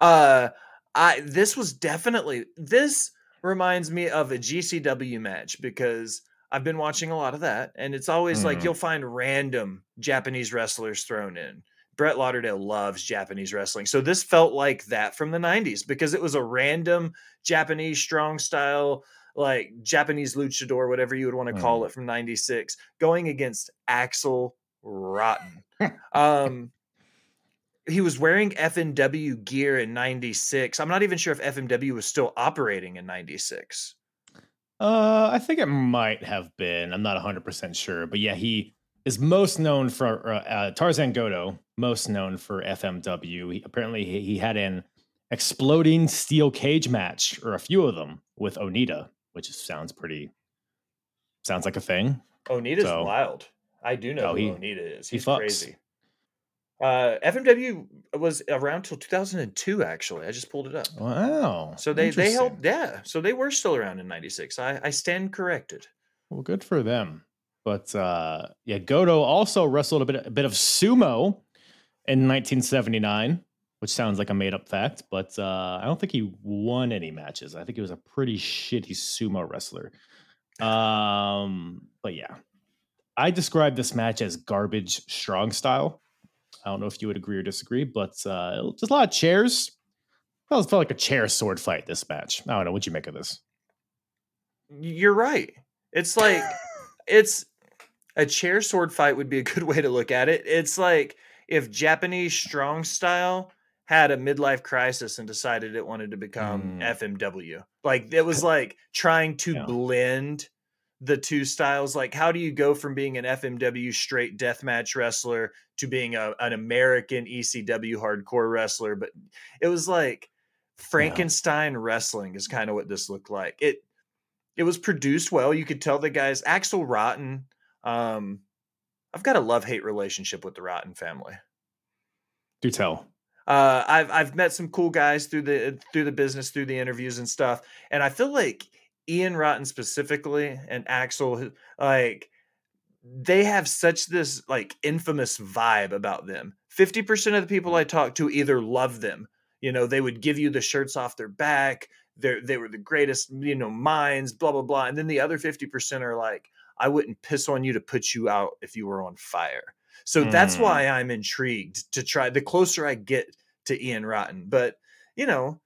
Uh, I this was definitely this reminds me of a GCW match because I've been watching a lot of that, and it's always like Mhm. you'll find random Japanese wrestlers thrown in. Brett Lauderdale loves Japanese wrestling. So this felt like that from the 90s because it was a random Japanese strong style, like Japanese luchador, whatever you would want to call Mm. it from 96, going against Axel Rotten. um, he was wearing FMW gear in 96. I'm not even sure if FMW was still operating in 96. Uh, I think it might have been. I'm not 100% sure, but yeah, he is most known for uh, uh, Tarzan Goto, most known for FMW. He, apparently, he, he had an exploding steel cage match, or a few of them, with Onita, which is, sounds pretty, sounds like a thing. Onita's So- wild. I do know Oh, who he- Onita is. he He's fucks. crazy. Uh, FMW was around till 2002. Actually, I just pulled it up. Wow. So they they helped. Yeah. So they were still around in '96. I I stand corrected. Well, good for them. But uh, yeah, Goto also wrestled a bit, a bit of sumo in 1979, which sounds like a made up fact, but uh, I don't think he won any matches. I think he was a pretty shitty sumo wrestler. Um, but yeah, I describe this match as garbage strong style. I don't know if you would agree or disagree, but uh, just a lot of chairs. Well, it felt like a chair sword fight. This match. I don't know. What'd you make of this? You're right. It's like it's a chair sword fight would be a good way to look at it. It's like if Japanese strong style had a midlife crisis and decided it wanted to become Mm. FMW. Like it was like trying to Yeah. blend the two styles. Like how do you go from being an FMW straight deathmatch wrestler to being a, an American ECW hardcore wrestler? But it was like Frankenstein wrestling is kind of what this looked like. It it was produced well. You could tell the guys Axel Rotten. Um, I've got a love hate relationship with the Rotten family. Do tell. Uh, I've I've met some cool guys through the through the business, through the interviews and stuff, and I feel like Ian Rotten specifically and Axel, like they have such this like infamous vibe about them. Fifty percent of the people I talk to either love them, you know, they would give you the shirts off their back. They're, they were the greatest, you know, minds, blah blah blah, and then the other fifty percent are like, I wouldn't piss on you to put you out if you were on fire. So that's Mm. why I'm intrigued to try. The closer I get to Ian Rotten, but you know,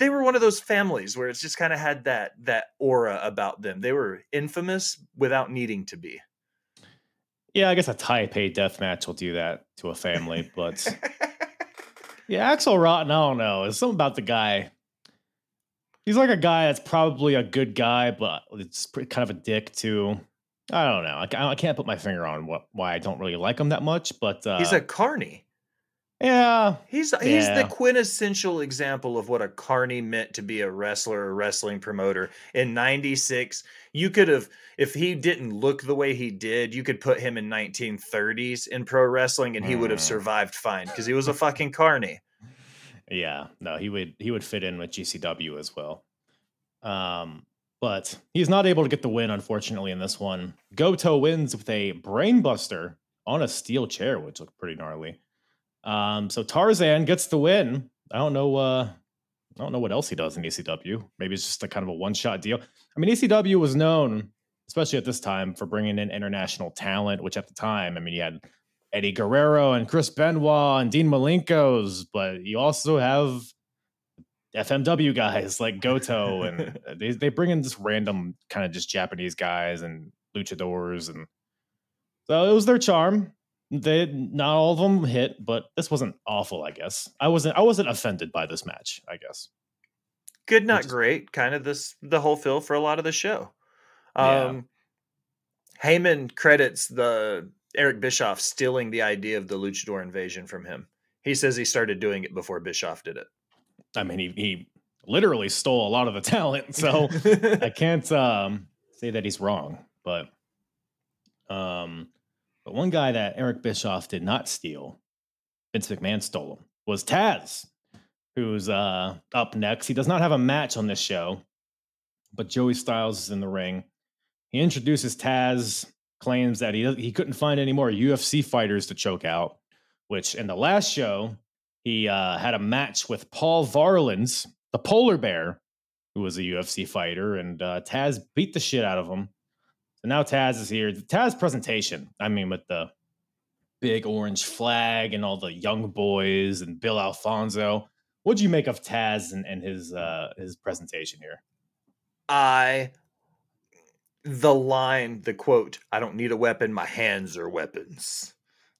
they were one of those families where it's just kind of had that that aura about them. They were infamous without needing to be. Yeah, I guess a Taipei death match will do that to a family, but yeah, Axel Rotten, I don't know. It's something about the guy. He's like a guy that's probably a good guy, but it's kind of a dick too. I don't know. I, I can't put my finger on what why I don't really like him that much, but uh, he's a carny. Yeah, He's he's the quintessential example of what a carny meant to be a wrestler or wrestling promoter. In 96, you could have if he didn't look the way he did, you could put him in 1930s in pro wrestling and he would have Mm. survived fine because he was a fucking carny. Yeah, no, he would he would fit in with GCW as well. Um, but he's not able to get the win, unfortunately, in this one. Goto wins with a brainbuster on a steel chair, which looked pretty gnarly. Um, so Tarzan gets the win. I don't know uh I don't know what else he does in ECW. Maybe it's just a kind of a one-shot deal. I mean, ECW was known, especially at this time, for bringing in international talent, which at the time, I mean, you had Eddie Guerrero and Chris Benoit and Dean Malenkos, but you also have FMW guys like Goto, and uh, they they bring in just random kind of just Japanese guys and luchadors, and so it was their charm. They not all of them hit, but this wasn't awful. I guess I wasn't I wasn't offended by this match. I guess Good, not is- great. Kind of this the whole feel for a lot of the show. Yeah. Um Heyman credits the Eric Bischoff stealing the idea of the luchador invasion from him. He says he started doing it before Bischoff did it. I mean he he literally stole a lot of the talent, so I can't um, say that he's wrong, but um, but one guy that Eric Bischoff did not steal, Vince McMahon stole him, was Taz, who's uh, up next. He does not have a match on this show, but Joey Styles is in the ring. He introduces Taz, claims that he he couldn't find any more UFC fighters to choke out, which in the last show, he uh, had a match with Paul Varelans, the polar bear, who was a UFC fighter, and uh, Taz beat the shit out of him. So now Taz is here. The Taz presentation, I mean, with the big orange flag and all the young boys and Bill Alfonso. What do you make of Taz and, and his uh, his presentation here? I the line, the quote, I don't need a weapon, my hands are weapons.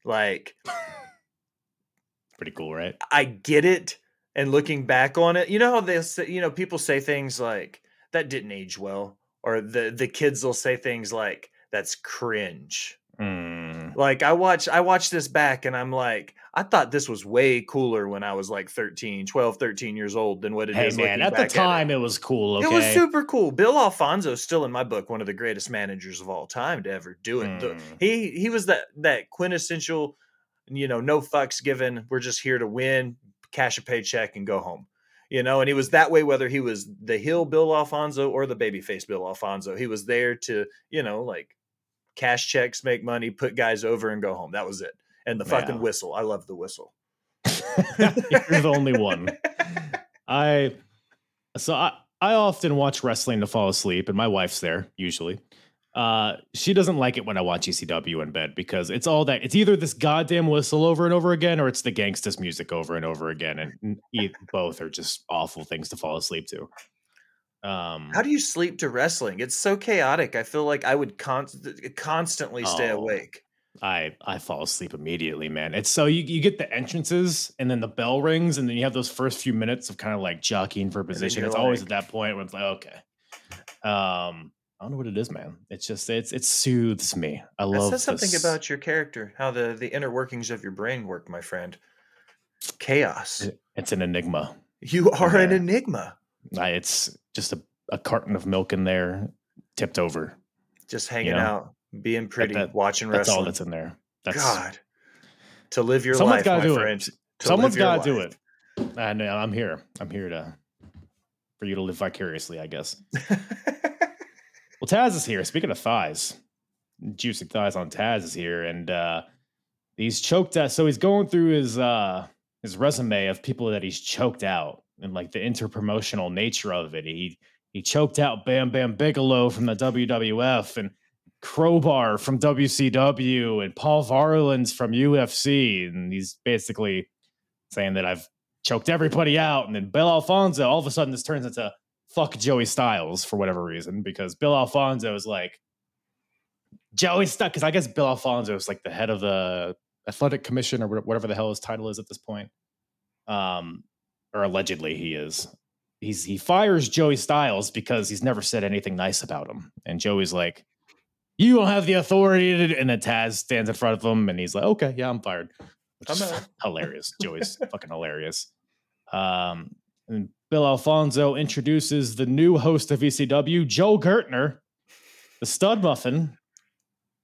Like pretty cool, right? I get it. And looking back on it, you know how they say, you know, people say things like that didn't age well, or the the kids will say things like that's cringe. Mm. Like I watch I watch this back and I'm like, I thought this was way cooler when I was like 13, 12, 13 years old than what it hey, is. man, at the time it. it. was cool. Okay? It was super cool. Bill Alfonso still in my book one of the greatest managers of all time to ever do it. Mm. He he was that that quintessential, you know, no fucks given. We're just here to win, cash a paycheck, and go home. You know, and he was that way whether he was the heel Bill Alfonso or the babyface Bill Alfonso. He was there to, you know, like cash checks, make money, put guys over, and go home. That was it. And the fucking whistle. I love the whistle. You're the only one. I so I I often watch wrestling to fall asleep, and my wife's there usually. Uh, she doesn't like it when I watch ECW in bed because it's all that it's either this goddamn whistle over and over again or it's the gangsta's music over and over again, and both are just awful things to fall asleep to. Um, How do you sleep to wrestling? It's so chaotic. I feel like I would con- constantly stay oh, awake. I I fall asleep immediately, man. It's so you, you get the entrances and then the bell rings and then you have those first few minutes of kind of like jockeying for position. It's like, always at that point when it's like, okay. Um, I don't know what it is, man. It's just it's it soothes me. I love. That says something this. about your character, how the the inner workings of your brain work, my friend. Chaos. It's an enigma. You are yeah. an enigma. I, it's just a, a carton of milk in there, tipped over. Just hanging you know? out, being pretty, that, watching wrestling. That's all that's in there. That's God. To live your someone's life, gotta do friend. It. Someone's got to do it. I know. I'm here. I'm here to for you to live vicariously, I guess. well, Taz is here. Speaking of thighs, juicy thighs on Taz is here, and uh he's choked out. So he's going through his uh his resume of people that he's choked out and like the interpromotional nature of it. He he choked out Bam Bam Bigelow from the WWF and Crowbar from WCW and Paul Varelans from UFC. And he's basically saying that I've choked everybody out. And then Bill Alfonso, all of a sudden, this turns into fuck Joey Styles for whatever reason, because Bill Alfonso is like, Joey stuck. Because I guess Bill Alfonso is like the head of the athletic commission or whatever the hell his title is at this point. Um, or allegedly he is. He's he fires Joey Styles because he's never said anything nice about him, and Joey's like, "You don't have the authority." To, and then Taz stands in front of him, and he's like, "Okay, yeah, I'm fired." Which I'm is hilarious. Joey's fucking hilarious. Um, and Bill Alfonso introduces the new host of ECW, Joe Gertner, the stud muffin.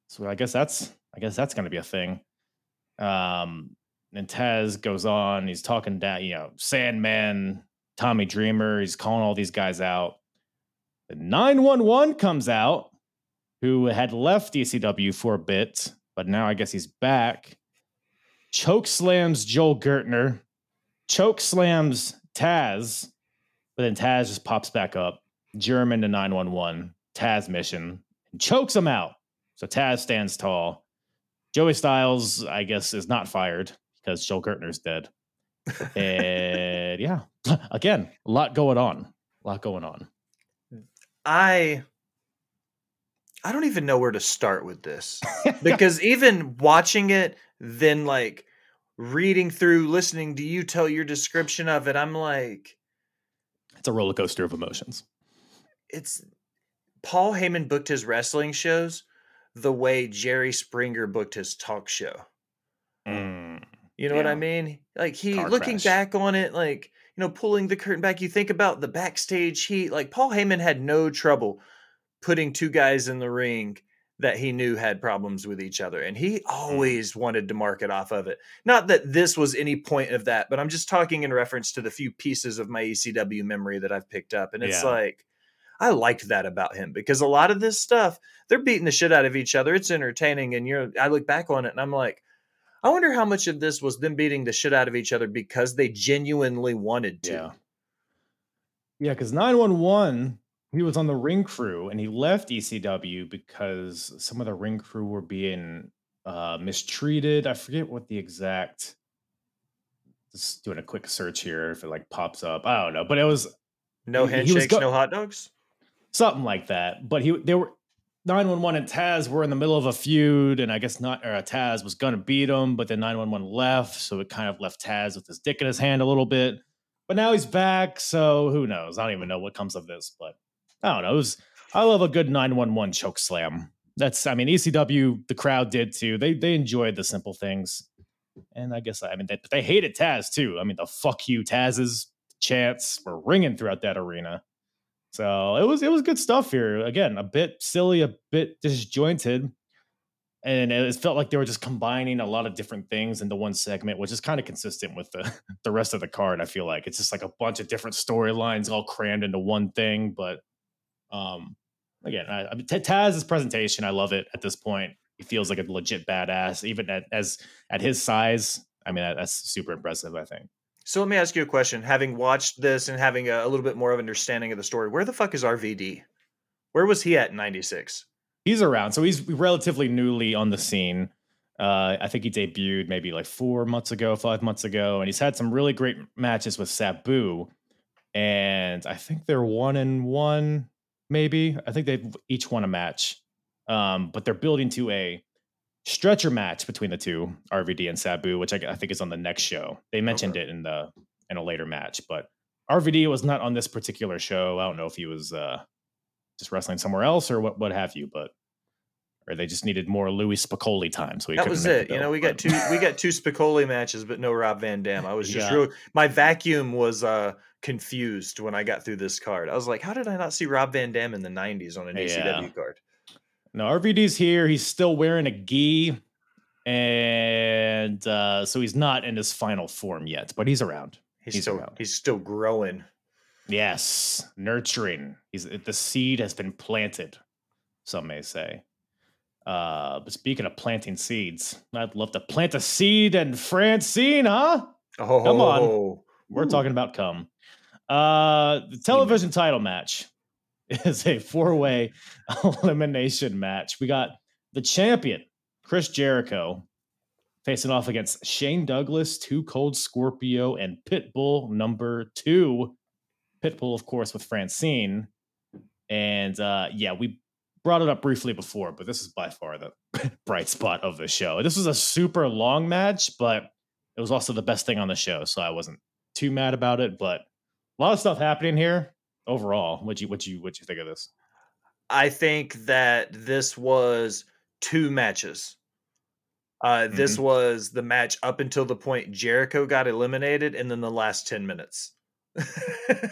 So I guess that's I guess that's going to be a thing. Um, and Taz goes on. He's talking down, you know, Sandman, Tommy Dreamer. He's calling all these guys out. The 911 comes out, who had left ECW for a bit, but now I guess he's back. Choke slams Joel Gertner, choke slams Taz, but then Taz just pops back up. German to 911, Tazmission, and chokes him out. So Taz stands tall. Joey Styles, I guess, is not fired because Joel Gertner's dead. and yeah, again, a lot going on. A lot going on. I I don't even know where to start with this. because even watching it, then like reading through, listening to you tell your description of it, I'm like it's a roller coaster of emotions. It's Paul Heyman booked his wrestling shows the way Jerry Springer booked his talk show. Mm. You know yeah. what I mean? Like he Car looking crash. back on it, like you know, pulling the curtain back. You think about the backstage heat. Like Paul Heyman had no trouble putting two guys in the ring that he knew had problems with each other, and he mm. always wanted to market off of it. Not that this was any point of that, but I'm just talking in reference to the few pieces of my ECW memory that I've picked up, and it's yeah. like. I liked that about him because a lot of this stuff, they're beating the shit out of each other. It's entertaining. And you're, I look back on it and I'm like, I wonder how much of this was them beating the shit out of each other because they genuinely wanted to. Yeah. Yeah, because 911, he was on the ring crew and he left ECW because some of the ring crew were being uh, mistreated. I forget what the exact. Just doing a quick search here if it like pops up. I don't know, but it was No He- he was handshakes, go- no hot dogs. something like that. But he they were 911 and Taz were in the middle of a feud, and I guess not or Taz was gonna beat him, but then 911 left, so it kind of left Taz with his dick in his hand a little bit. But now he's back, so who knows? I don't even know what comes of this, but I don't know. It was, I love a good 911 choke slam. That's I mean ECW the crowd did too. They they enjoyed the simple things. And I guess I mean they, they hated Taz too. I mean the fuck you Taz's chants were ringing throughout that arena. So it was it was good stuff here. Again, a bit silly, a bit disjointed, and it felt like they were just combining a lot of different things into one segment, which is kind of consistent with the the rest of the card. I feel like it's just like a bunch of different storylines all crammed into one thing. But um, again, I, I mean, Taz's presentation, I love it. At this point, he feels like a legit badass, even at as at his size. I mean, that, that's super impressive. I think. So let me ask you a question. Having watched this and having a, a little bit more of understanding of the story, where the fuck is RVD? Where was he at in '96? he's around so he's relatively newly on the scene uh, i think he debuted maybe like four months ago five months ago and he's had some really great matches with sabu and i think they're one and one maybe i think they've each won a match um, but they're building to a stretcher match between the two rvd and sabu which i, I think is on the next show they mentioned it in the in a later match but rvd was not on this particular show i don't know if he was uh, just wrestling somewhere else or what what have you but or they just needed more Louis Spicolli time so That was it. You know, we got two we got two Spicolli matches, but no Rob Van Dam. I was just Yeah. real my vacuum was uh confused when I got through this card. I was like, how did I not see Rob Van Dam in the '90s on an ECW Yeah. card? no RVD's here he's still wearing a gi and uh so he's not in his final form yet but he's around He's, He's still around. he's still growing. yes nurturing he's the seed has been planted some may say uh but speaking of planting seeds I'd love to plant a seed and Francine huh Oh, on. We're Ooh. talking about come. Uh, the television title match is a four-way elimination match. We got the champion Chris Jericho facing off against Shane Douglas, Two Cold Scorpio, and Pitbull number two. Pitbull, of course, with Francine. And uh, yeah, we brought it up briefly before, but this is by far the bright spot of the show. This was a super long match, but it was also the best thing on the show, so I wasn't too mad about it. But a lot of stuff happening here overall. What you what you what you think of this? I think that this was two matches. Uh, this Mm-hmm. was the match up until the point Jericho got eliminated, and then the last ten minutes.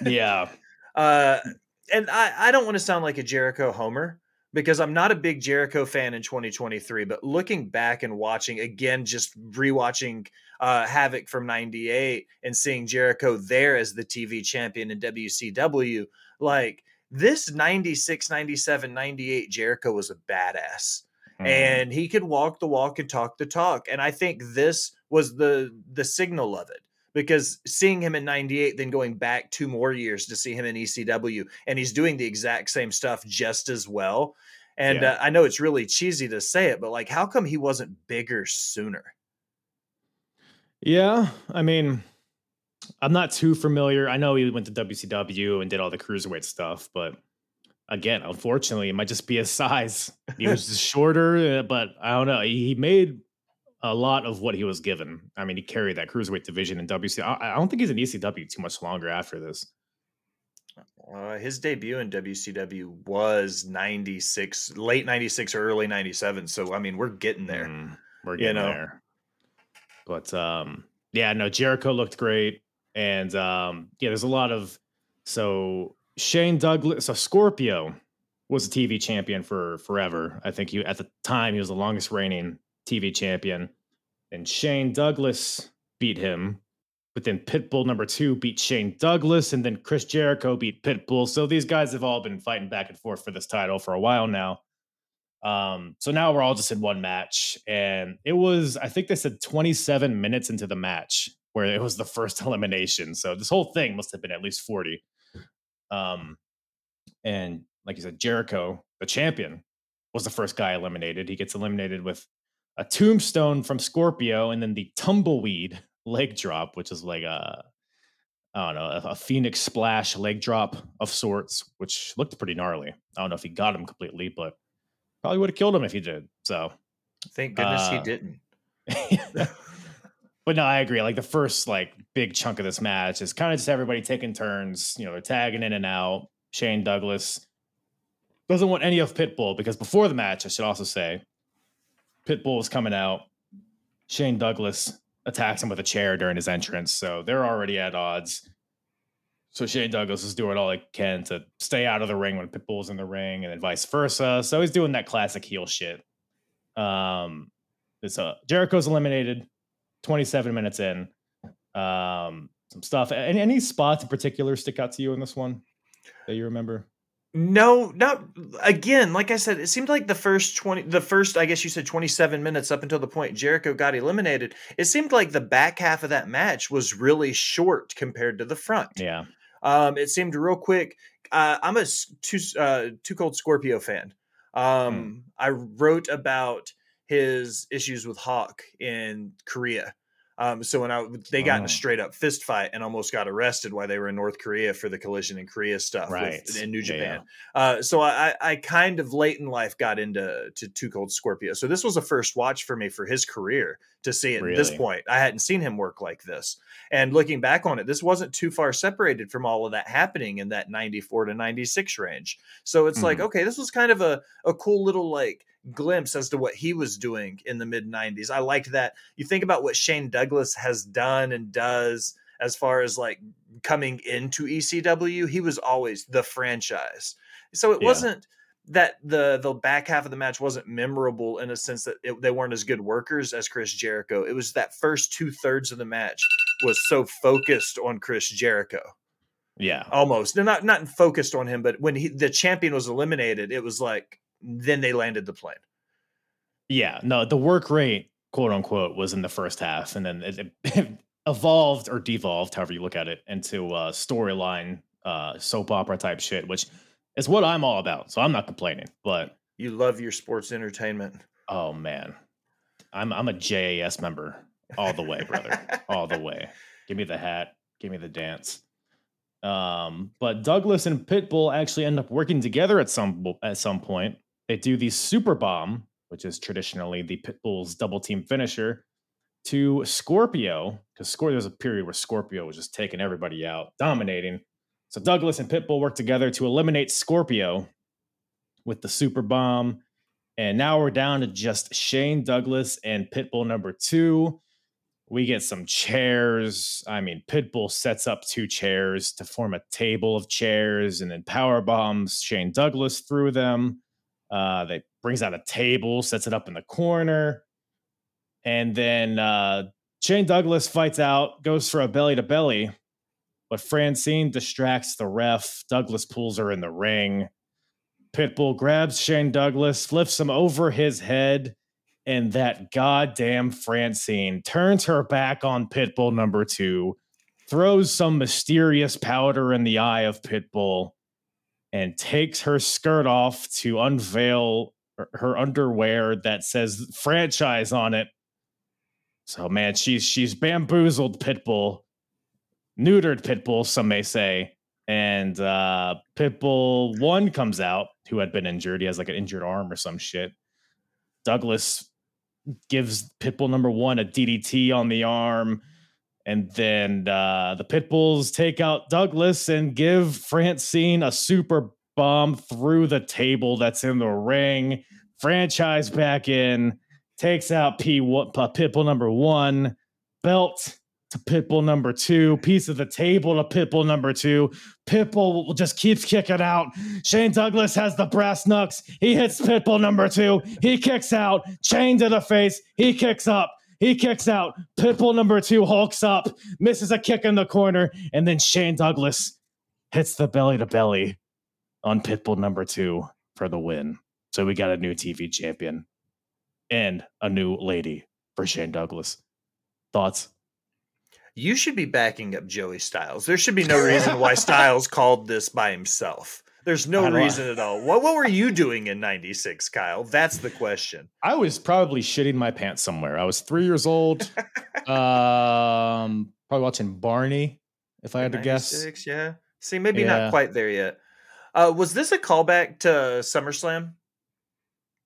Yeah, Uh, and I, I don't want to sound like a Jericho homer because I'm not a big Jericho fan in 2023. But looking back and watching again, just rewatching uh, Havoc from '98 and seeing Jericho there as the TV champion in WCW, like this 96, 97, 98 Jericho was a badass Mm. and he could walk the walk and talk the talk and i think this was the the signal of it because seeing him in 98 then going back two more years to see him in ecw and he's doing the exact same stuff just as well and Yeah. uh, i know it's really cheesy to say it but like how come he wasn't bigger sooner yeah. I mean, I'm not too familiar. I know he went to WCW and did all the cruiserweight stuff, but again, unfortunately, it might just be his size. He was just shorter, uh, but I don't know. He made a lot of what he was given. I mean, he carried that cruiserweight division in WC. I, I don't think he's in ECW too much longer after this. uh, his debut in wcw was 96 late 96 or early 97 so i mean we're getting there Mm, we're you getting know. there. But um, yeah, no, Jericho looked great, and um, yeah, there's a lot of so Shane Douglas, so Scorpio was a TV champion for forever. I think he at the time he was the longest reigning TV champion, and Shane Douglas beat him. But then Pitbull number two beat Shane Douglas, and then Chris Jericho beat Pitbull. So these guys have all been fighting back and forth for this title for a while now. Um, so now we're all just in one match, and it was I think they said 27 minutes into the match where it was the first elimination. So this whole thing must have been at least 40. Um, and like you said, Jericho, the champion, was the first guy eliminated. He gets eliminated with a tombstone from Scorpio, and then the tumbleweed leg drop, which is like a I don't know, a, a, phoenix splash leg drop of sorts, which looked pretty gnarly. I don't know if he got him completely, but probably would have killed him if he did. So thank goodness uh, he didn't. but no, I agree. Like the first like big chunk of this match is kind of just everybody taking turns. You know, they're tagging in and out. Shane Douglas doesn't want any of Pitbull because before the match, I should also say, Pitbull was coming out. Shane Douglas attacks him with a chair during his entrance, so they're already at odds. So Shane Douglas is doing all he can to stay out of the ring when Pitbull's in the ring, and then vice versa. So he's doing that classic heel shit. Um, it's uh, Jericho's eliminated, 27 minutes in. Um, some stuff. Any, any spots in particular stick out to you in this one that you remember? No, not again. Like I said, it seemed like the first twenty, the first, I guess you said twenty-seven minutes up until the point Jericho got eliminated. It seemed like the back half of that match was really short compared to the front. Yeah, um, it seemed real quick. Uh, I'm a too uh, too cold Scorpio fan. Um, hmm. I wrote about his issues with Hawk in Korea um, so when I they got oh. in a oh. straight up fist fight and almost got arrested while they were in North Korea for the collision in Korea stuff right. with, in New Japan. Yeah. Uh, so I, I kind of late in life got into to Two Cold Scorpio. So this was a first watch for me for his career to see it really? at this point. I hadn't seen him work like this. And looking back on it, this wasn't too far separated from all of that happening in that 94 to 96 range. So it's mm-hmm. like, okay, this was kind of a, a cool little like glimpse as to what he was doing in the mid 90s. I liked that. You think about what Shane Douglas has done and does as far as like coming into ECW, he was always the franchise. So it yeah. wasn't that the the back half of the match wasn't memorable in a sense that it, they weren't as good workers as Chris Jericho. It was that first two thirds of the match was so focused on Chris Jericho. Yeah, almost. not not focused on him, but when he the champion was eliminated, it was like then they landed the plane. Yeah, no, the work rate, quote unquote, was in the first half, and then it, it evolved or devolved, however you look at it, into a storyline, uh, soap opera type shit, which is what I'm all about. So I'm not complaining. But you love your sports entertainment. Oh man, I'm I'm a JAS member all the way, brother, all the way. Give me the hat, give me the dance. Um, but Douglas and Pitbull actually end up working together at some at some point they do the super bomb, which is traditionally the Pitbull's double team finisher, to Scorpio, because Scor- there's a period where Scorpio was just taking everybody out, dominating. So Douglas and Pitbull work together to eliminate Scorpio with the super bomb. And now we're down to just Shane Douglas and Pitbull number two. We get some chairs. I mean, Pitbull sets up two chairs to form a table of chairs and then power bombs Shane Douglas through them. Uh, they brings out a table, sets it up in the corner, and then uh, Shane Douglas fights out, goes for a belly to belly, but Francine distracts the ref. Douglas pulls her in the ring. Pitbull grabs Shane Douglas, flips him over his head, and that goddamn Francine turns her back on Pitbull number two, throws some mysterious powder in the eye of Pitbull, and takes her skirt off to unveil her underwear that says franchise on it. So man, she's she's bamboozled Pitbull, neutered Pitbull, some may say. And uh Pitbull one comes out who had been injured. He has like an injured arm or some shit. Douglas gives Pitbull number one a DDT on the arm. And then uh, the Pitbulls take out Douglas and give Francine a super bomb through the table that's in the ring. Franchise back in, takes out P Pitbull number one, belt to Pitbull number two, piece of the table to Pitbull number two. Pitbull just keeps kicking out. Shane Douglas has the brass knucks. He hits Pitbull number two. He kicks out, chain to the face. He kicks up. He kicks out. Pitbull number two hulks up, misses a kick in the corner, and then Shane Douglas hits the belly to belly on Pitbull number two for the win. So we got a new TV champion and a new lady for Shane Douglas. Thoughts? You should be backing up Joey Styles. There should be no reason why Styles called this by himself. There's no reason at all. What what were you doing in 96, Kyle? That's the question. I was probably shitting my pants somewhere. I was three years old. um probably watching Barney, if I had to guess. Yeah. See, maybe yeah. not quite there yet. Uh, was this a callback to SummerSlam?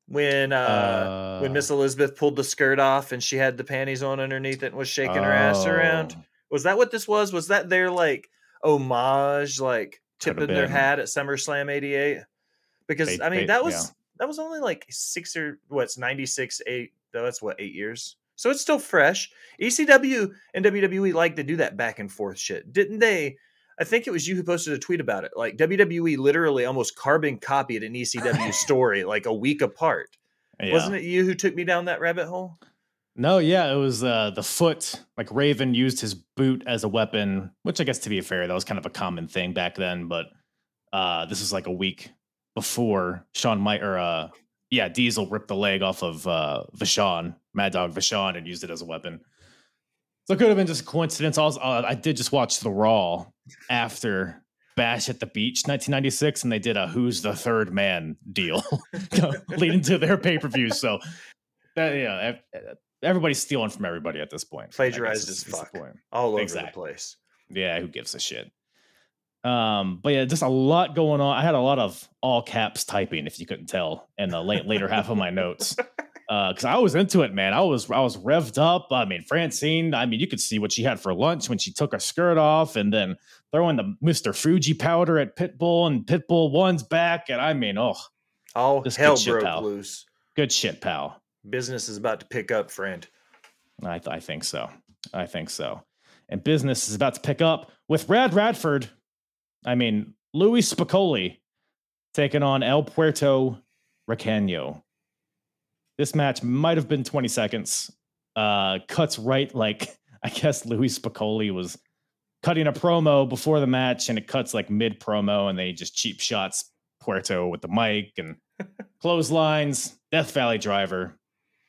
When uh, uh, when Miss Elizabeth pulled the skirt off and she had the panties on underneath it and was shaking her ass around. Oh. Was that what this was? Was that their like homage, like tipping their hat at SummerSlam '88? Because they, I mean, they, that was yeah. that was only like six or what's ninety six eight. That's what eight years. So it's still fresh. ECW and WWE like to do that back and forth shit, didn't they? I think it was you who posted a tweet about it. Like WWE literally almost carbon copied an ECW story like a week apart. Yeah. Wasn't it you who took me down that rabbit hole? No, yeah, it was uh, the foot. Like Raven used his boot as a weapon, which I guess to be fair, that was kind of a common thing back then. But uh, this is like a week before Shawn Might or uh, yeah, Diesel ripped the leg off of uh, Vachon, Mad Dog Vachon, and used it as a weapon. So it could have been just a coincidence. Also, uh, I did just watch the Raw after Bash at the Beach 1996, and they did a Who's the Third Man deal leading to their pay per view. So, that, yeah, everybody's stealing from everybody at this point. Plagiarized as fuck. All over exactly. the place. Yeah, who gives a shit? Um, but yeah, just a lot going on. I had a lot of all caps typing, if you couldn't tell, in the late later half of my notes because uh, I was into it, man. I was I was revved up. I mean, Francine. I mean, you could see what she had for lunch when she took her skirt off, and then throwing the Mister Fuji powder at Pitbull, and Pitbull one's back, and I mean, oh, all hell broke shit, loose. Good shit, pal. Business is about to pick up, friend. I, th- I think so. I think so. And business is about to pick up with Rad Radford. I mean, Louis Spicolli taking on El Puerto Riqueño. This match might have been 20 seconds. Uh, cuts right like I guess Louis Spicolli was cutting a promo before the match, and it cuts like mid promo, and they just cheap shots Puerto with the mic and clotheslines, Death Valley driver,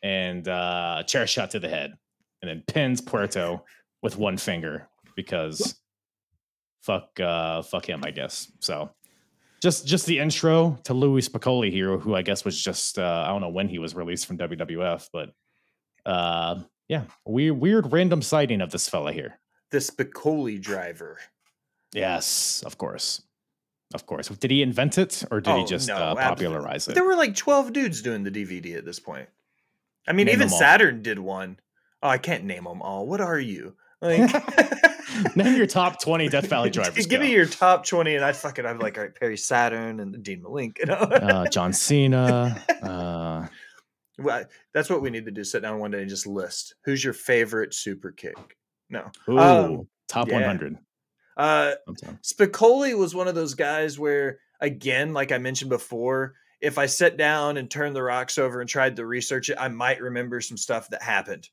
and uh, chair shot to the head, and then pins Puerto with one finger because fuck uh fuck him, I guess. So just just the intro to Louis Spicolli here, who I guess was just uh, I don't know when he was released from WWF, but uh, yeah, weird weird random sighting of this fella here. The Spicolli driver. Yes, of course. Of course. Did he invent it or did oh, he just no, uh, popularize it? There were like 12 dudes doing the DVD at this point. I mean, name even Saturn did one. Oh, I can't name them all. What are you? Like Name your top 20 Death Valley drivers. Give go. me your top 20, and I'd fucking, I'd like, all right, Perry Saturn and Dean Malink, you know? uh, John Cena. Uh, well, that's what we need to do. Sit down one day and just list who's your favorite super kick. No. Ooh, um, top yeah. 100. Uh, Spicolli was one of those guys where, again, like I mentioned before, if I sat down and turned the rocks over and tried to research it, I might remember some stuff that happened.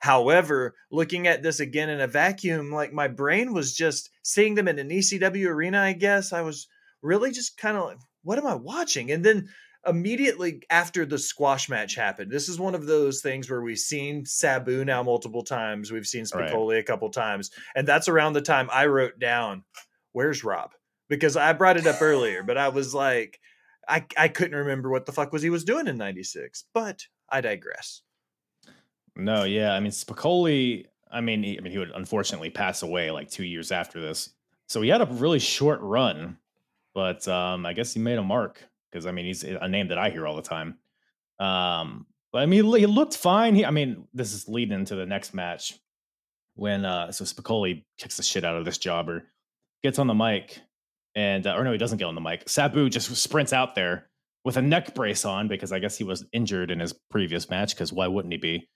However, looking at this again in a vacuum, like my brain was just seeing them in an ECW arena, I guess. I was really just kind of like, what am I watching? And then immediately after the squash match happened, this is one of those things where we've seen Sabu now multiple times. We've seen Spicolli right. a couple times. And that's around the time I wrote down, where's Rob? Because I brought it up earlier, but I was like, I, I couldn't remember what the fuck was he was doing in 96. But I digress. No, yeah. I mean, Spicolli, I mean, he, I mean, he would unfortunately pass away like two years after this. So he had a really short run, but um, I guess he made a mark because I mean, he's a name that I hear all the time. Um, but I mean, he looked fine. He, I mean, this is leading into the next match when uh, so Spicolli kicks the shit out of this jobber, gets on the mic, and uh, or no, he doesn't get on the mic. Sabu just sprints out there with a neck brace on because I guess he was injured in his previous match. Because why wouldn't he be?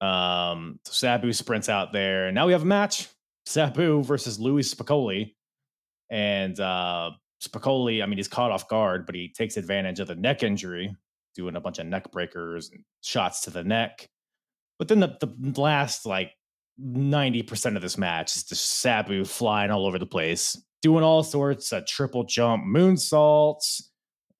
Um, so Sabu sprints out there. Now we have a match: Sabu versus Louis Spicolli. And uh, Spicolli, I mean, he's caught off guard, but he takes advantage of the neck injury, doing a bunch of neck breakers and shots to the neck. But then the, the last like 90% of this match is just Sabu flying all over the place, doing all sorts of triple jump moonsaults,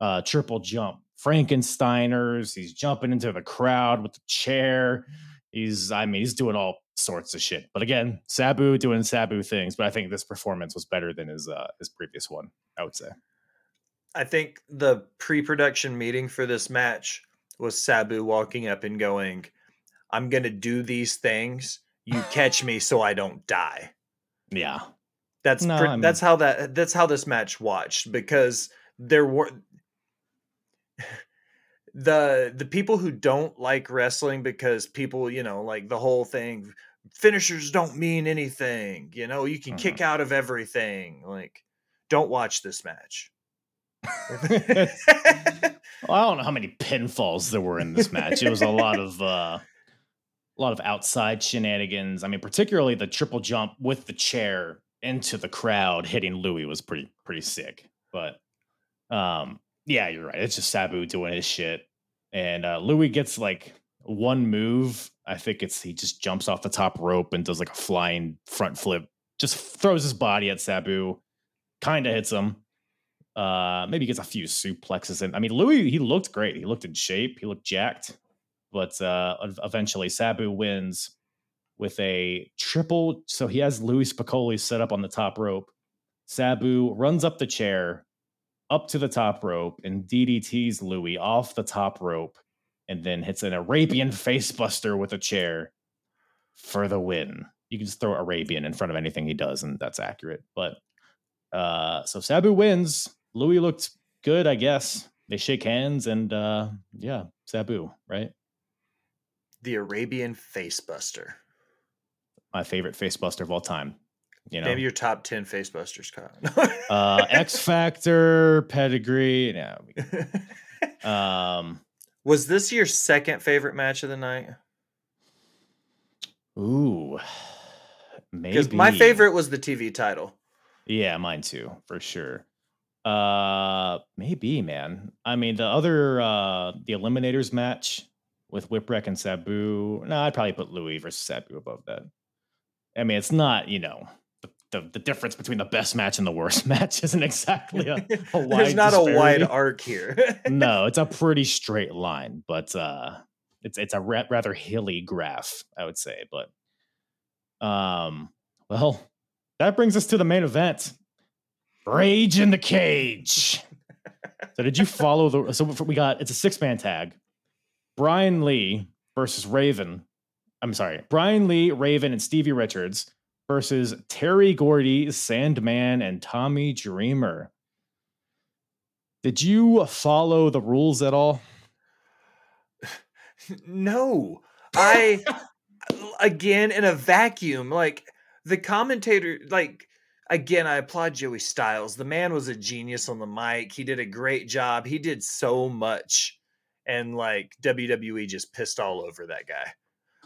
uh, triple jump Frankensteiners. He's jumping into the crowd with the chair. He's, I mean, he's doing all sorts of shit. But again, Sabu doing Sabu things. But I think this performance was better than his uh, his previous one. I would say. I think the pre-production meeting for this match was Sabu walking up and going, "I'm gonna do these things. You catch me so I don't die." Yeah, that's No, pre- I mean- that's how that that's how this match watched because there were the the people who don't like wrestling because people you know like the whole thing finishers don't mean anything you know you can Mhm. kick out of everything like don't watch this match Well, I don't know how many pinfalls there were in this match. It was a lot of uh, a lot of outside shenanigans. I mean, particularly the triple jump with the chair into the crowd hitting Louis was pretty pretty sick. But um, yeah, you're right. It's just Sabu doing his shit, and uh, Louis gets like one move. I think it's he just jumps off the top rope and does like a flying front flip. Just throws his body at Sabu, kind of hits him. Uh, maybe gets a few suplexes in. I mean, Louis, he looked great. He looked in shape. He looked jacked. But uh, eventually, Sabu wins with a triple. So he has Louis Spicolli set up on the top rope. Sabu runs up the chair, up to the top rope, and DDTs Louis off the top rope, and then hits an Arabian facebuster with a chair for the win. You can just throw Arabian in front of anything he does, and that's accurate. But uh, so Sabu wins. Louis looked good, I guess. They shake hands, and uh, yeah, Sabu, right? the arabian facebuster My favorite facebuster of all time. You know, maybe your top 10 facebusters Kyle. uh, X Factor, pedigree. Yeah. Um, was this your second favorite match of the night ooh, maybe because my favorite was the tv title Yeah, mine too, for sure. Uh maybe, man. I mean, the other uh the eliminators match with Whipwreck and Sabu. No, I'd probably put Louis versus Sabu above that. I mean, it's not, you know, the, the, difference between the best match and the worst match isn't exactly a, a wide there's not a wide arc here no, it's a pretty straight line, but uh it's it's a ra- rather hilly graph, I would say. But um, well, that brings us to the main event. Rage in the cage. so did you follow the so we got it's a six-man tag. Brian Lee versus Raven. I'm sorry, Brian Lee, Raven, and Stevie Richards versus Terry Gordy, Sandman, and Tommy Dreamer. Did you follow the rules at all? no. I again in a vacuum like the commentator like again i applaud joey styles. The man was a genius on the mic. He did a great job. He did so much. And like wwe just pissed all over that guy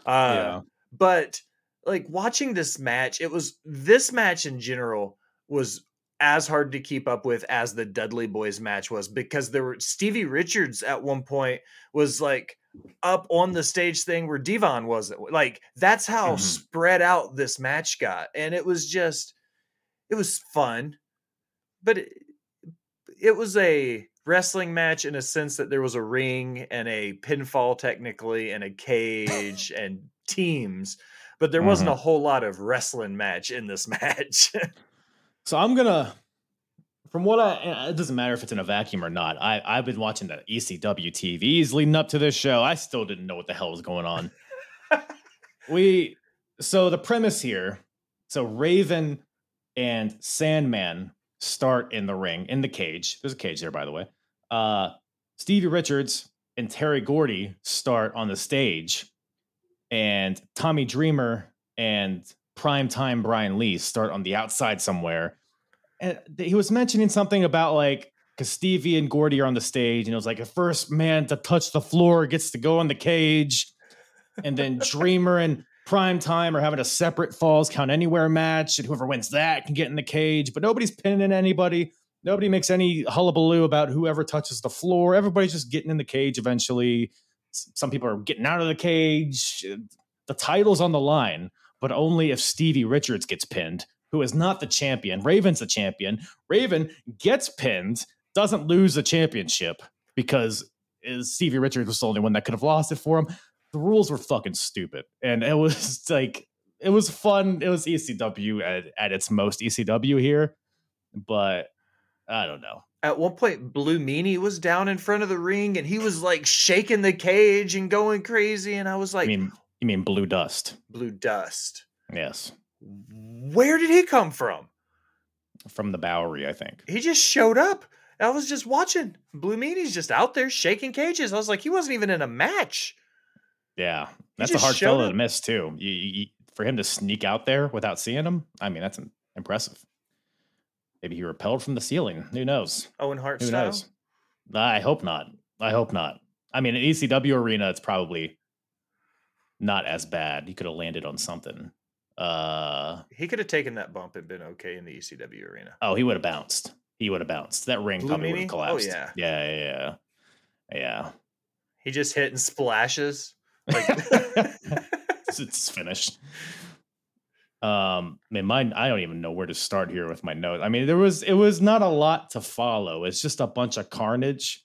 uh, but like watching this match it was this match in general was as hard to keep up with as the dudley boys match was because there were stevie richards at one point was like up on the stage thing where devon wasn't like that's how Mhm. spread out this match got and it was just it was fun but it, it was a wrestling match in a sense that there was a ring and a pinfall technically and a cage and teams but there wasn't mm-hmm. a whole lot of wrestling match in this match So I'm gonna, from what I, uh, it doesn't matter if it's in a vacuum or not. I I've been watching the ECW TVs leading up to this show. I still didn't know what the hell was going on. we so the premise here. So Raven and Sandman start in the ring in the cage. There's a cage there, by the way. Uh, Stevie Richards and Terry Gordy start on the stage, and Tommy Dreamer and primetime Brian Lee start on the outside somewhere. And he was mentioning something about like because Stevie and Gordy are on the stage, and it was like the first man to touch the floor gets to go in the cage, and then Dreamer and Primetime are having a separate falls count anywhere match, and whoever wins that can get in the cage. But nobody's pinning anybody. Nobody makes any hullabaloo about whoever touches the floor. Everybody's just getting in the cage eventually. Some people are getting out of the cage. The title's on the line, but only if Stevie Richards gets pinned, who is not the champion. Raven's the champion. Raven gets pinned, doesn't lose the championship because is Stevie Richards was the only one that could have lost it for him. The rules were fucking stupid, and it was like it was fun. It was ECW at, at its most ECW here, but I don't know. At one point, Blue Meanie was down in front of the ring and he was like shaking the cage and going crazy. And I was like, I mean, you mean Blue Dust? Blue Dust. Yes, Where did he come from? from the Bowery, I think. He just showed up. I was just watching. Blue Meanie's just out there shaking cages. I was like, he wasn't even in a match. Yeah, that's a hard fellow to miss too. You, you, you- for him to sneak out there without seeing him, I mean, that's impressive. Maybe he repelled from the ceiling. Who knows? Owen Hart Who style. knows? I hope not. I hope not. I mean, an ECW arena, it's probably not as bad. He could have landed on something. Uh He could have taken that bump and been okay in the ECW arena. oh, he would have bounced. He would have bounced. That ring Blue probably would have Oh, collapsed. yeah. yeah, yeah, yeah. yeah. He just hit and splashes. Like it's, it's finished. Um, man, mine. I don't even know where to start here with my notes. I mean, there was it was not a lot to follow. It's just a bunch of carnage.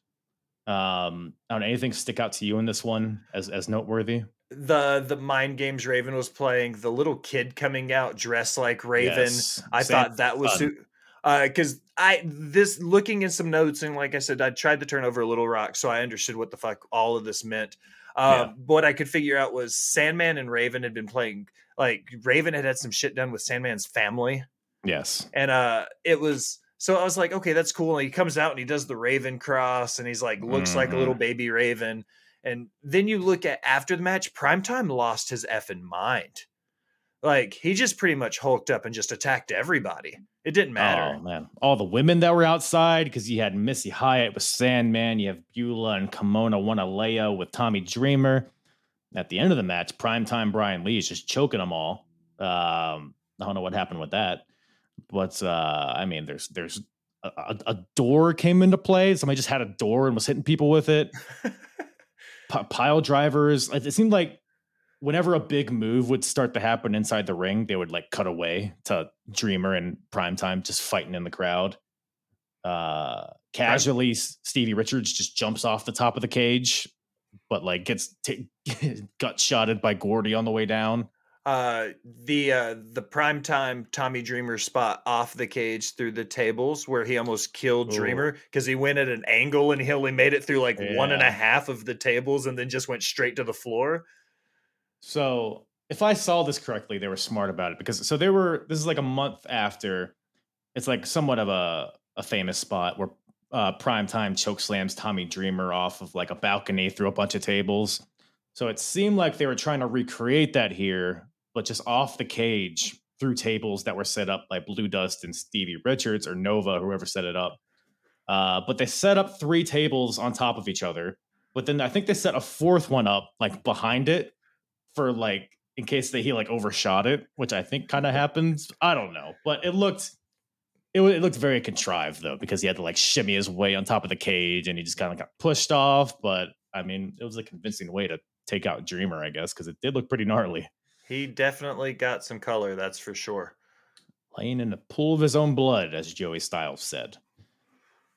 Um, I don't know anything stick out to you in this one as as noteworthy. the the mind games Raven was playing, the little kid coming out dressed like Raven. Yes. I Sam- thought that was su- uh because I this looking in some notes and like I said, I tried to turn over a little rock, so I understood what the fuck all of this meant. Yeah. Um, what I could figure out was Sandman and Raven had been playing like Raven had had some shit done with Sandman's family, yes. and uh it was so I was like, okay, that's cool. And he comes out and he does the Raven cross, and he's like looks like a little Mm-hmm. baby Raven. And then you look at after the match, Primetime lost his effing mind. Like he just pretty much hulked up and just attacked everybody. It didn't matter. Oh man, all the women that were outside because you had Missy Hyatt with Sandman, you have Beulah and Kimona Wanalaya with Tommy Dreamer. At the end of the match, primetime Brian Lee is just choking them all. Um, I don't know what happened with that, but uh, I mean, there's there's a, a, door came into play. Somebody just had a door and was hitting people with it. P- pile drivers. It seemed like whenever a big move would start to happen inside the ring, they would like cut away to Dreamer and Primetime just fighting in the crowd. Uh, casually, Stevie Richards just jumps off the top of the cage, but like gets t- gut shotted by Gordy on the way down. uh the uh the primetime Tommy Dreamer spot off the cage through the tables where he almost killed Ooh. Dreamer because he went at an angle and he only made it through like one and a Yeah. half of the tables and then just went straight to the floor. So if I saw this correctly, they were smart about it because so they were. This is like a month after. It's like somewhat of a a famous spot where uh, primetime choke slams Tommy Dreamer off of like a balcony through a bunch of tables. So it seemed like they were trying to recreate that here, but just off the cage through tables that were set up by Blue Dust and Stevie Richards or Nova, whoever set it up. Uh, but they set up three tables on top of each other. But then I think they set a fourth one up like behind it for like in case that he like overshot it, which I think kind of happens. I don't know, but it looked it, it looked very contrived though because he had to like shimmy his way on top of the cage and he just kind of got pushed off. But I mean, it was a convincing way to take out Dreamer, I guess, because it did look pretty gnarly. He definitely got some color, that's for sure. Laying in a pool of his own blood, as Joey Styles said.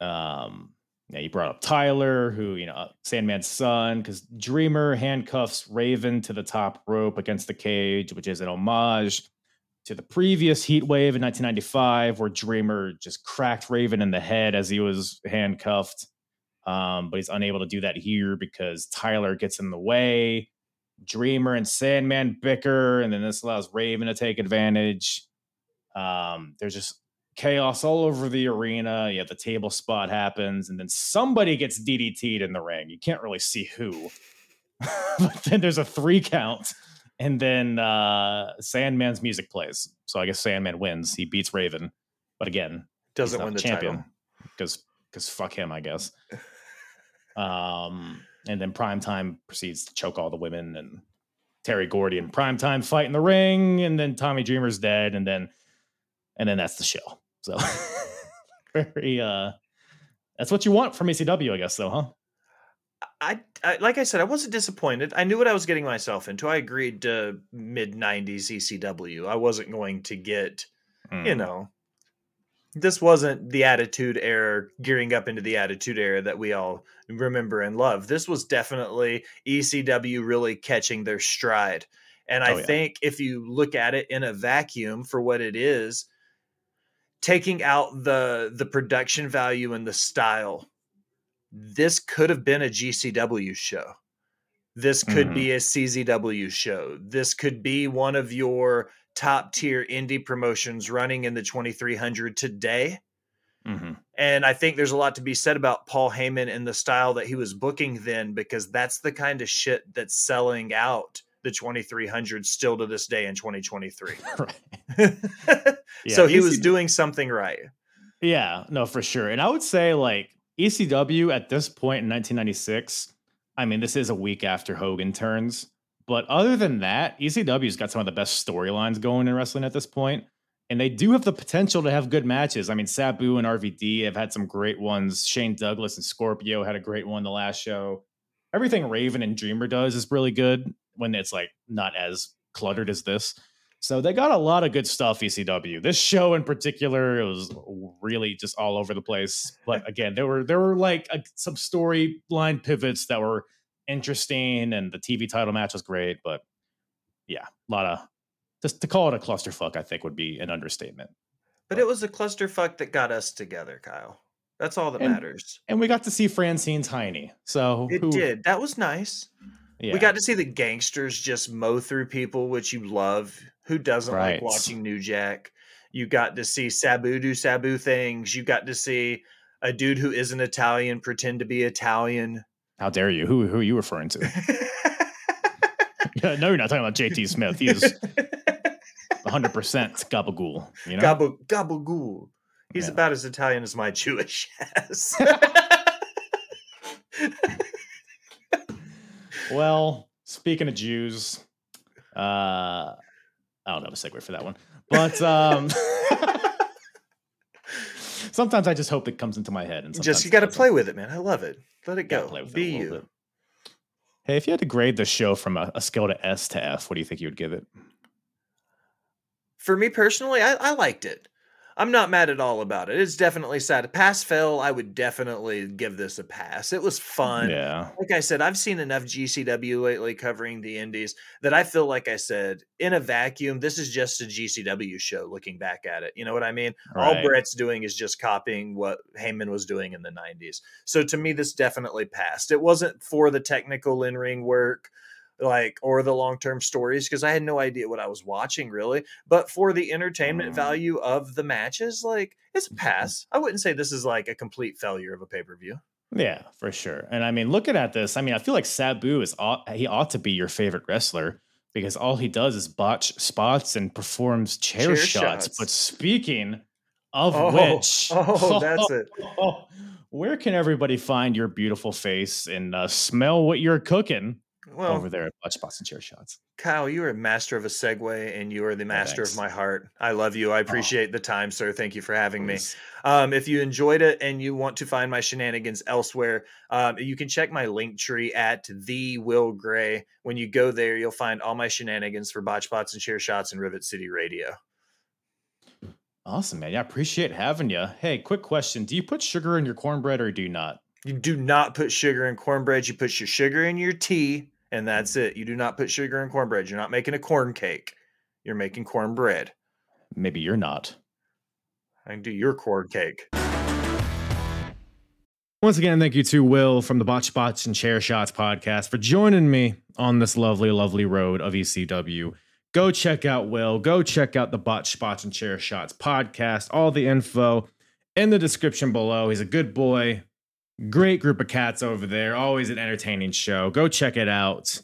Um, yeah, you brought up Tyler, who you know, uh, Sandman's son, because Dreamer handcuffs Raven to the top rope against the cage, which is an homage to the previous Heat Wave in 1995, where Dreamer just cracked Raven in the head as he was handcuffed. Um, but he's unable to do that here because Tyler gets in the way. Dreamer and Sandman bicker, and then this allows Raven to take advantage. Um, there's just chaos all over the arena. Yeah, the table spot happens, and then somebody gets DDT'd in the ring. You can't really see who, but then there's a three count, and then uh, Sandman's music plays. So I guess Sandman wins. He beats Raven, but again, Doesn't win the champion because because fuck him, I guess. Um, and then Primetime proceeds to choke all the women, and Terry Gordy and Primetime fight in the ring, and then Tommy Dreamer's dead, and then and then that's the show. So very uh, that's what you want from ECW, I guess, though, huh? I, I like I said, I wasn't disappointed. I knew what I was getting myself into. I agreed to mid '90s ECW. I wasn't going to get, you Mm. know, this wasn't the attitude era gearing up into the attitude era that we all remember and love this was definitely ecw really catching their stride and i Oh, yeah. think if you look at it in a vacuum for what it is taking out the the production value and the style this could have been a gcw show this could Mhm. be a czw show this could be one of your top tier indie promotions running in the 2300 today Mhm. and I think there's a lot to be said about Paul Heyman and the style that he was booking then, because that's the kind of shit that's selling out the 2300 still to this day in 2023. Right. Yeah, so he was doing something right. Yeah, no, for sure. And I would say like ECW at this point in 1996, I mean, this is a week after Hogan turns. But other than that, ECW's got some of the best storylines going in wrestling at this point. And they do have the potential to have good matches. I mean, Sabu and RVD have had some great ones. Shane Douglas and Scorpio had a great one the last show. Everything Raven and Dreamer does is really good when it's like not as cluttered as this. So they got a lot of good stuff, ECW. This show in particular, it was really just all over the place. But again, there were there were like a, some storyline pivots that were interesting, and the TV title match was great. But yeah, a lot of just to call it a clusterfuck, I think would be an understatement. But it was a clusterfuck that got us together, Kyle. That's all that And- matters. And we got to see Francine Tiny. So It who- did. That was nice. Yeah, We got to see the Gangstas just mow through people, which you love. Who doesn't like watching New Jack? You got to see Sabu do Sabu things. You got to see a dude who isn't Italian pretend to be Italian. how dare you? Who who are you referring to? no, you're not talking about JT Smith. He is 100 percent gabagool. You know, Gabba Gabagool. He's Yeah. about as Italian as my Jewish ass. Well, speaking of Jews, uh, I don't have a segue for that one, but um, sometimes I just hope it comes into my head, and just you got to play with it, man. I love it. Let it go. play with it Be you. bit. Hey, if you had to grade the show from a, a scale to S to F, what do you think you would give it? For me personally, I, I liked it. I'm not mad at all about it. It's definitely sad. Pass fail, I would definitely give this a pass. It was fun. Yeah, Like I said, I've seen enough GCW lately covering the indies that I feel like I said, in a vacuum, this is just a GCW show looking back at it. You know what I mean? All Brett's doing is just copying what Heyman was doing in the 90s. So to me, this definitely passed. It wasn't for the technical in ring work like or the long-term stories because I had no idea what I was watching really but for the entertainment Mm. value of the matches like it's a pass I wouldn't say this is like a complete failure of a pay-per-view Yeah, for sure. And I mean, looking at this, I mean, I feel like Sabu is ought, he ought to be your favorite wrestler because all he does is botch spots and performs chair, Chair shots. shots. But speaking of Oh, which, oh, that's it. Where can everybody find your beautiful face and uh, smell what you're cooking well over there at Botch Spots and Chair Shots? Kyle, you are a master of a segue and you are the master of my heart. I love you. I appreciate the time, sir. Thank you for having me. Um, if you enjoyed it and you want to find my shenanigans elsewhere, um, you can check my link tree at the Will Gray. When you go there, you'll find all my shenanigans for botch spots and chair shots and Rivet City Radio. Awesome, man. Yeah, I appreciate having you. Hey, quick question. Do you put sugar in your cornbread or do you not? You do not put sugar in cornbread. You put your sugar in your tea, and hmm. that's it. You do not put sugar in cornbread. You're not making a corn cake. You're making cornbread. Maybe you're not. I can do your corn cake. Once again, thank you to Will from the Botch Spots and Chair Shots podcast for joining me on this lovely, lovely road of ECW. Go check out Will. Go check out the Botch Spots and Chair Shots podcast. All the info in the description below. He's a good boy. Great group of cats over there. Always an entertaining show. Go check it out.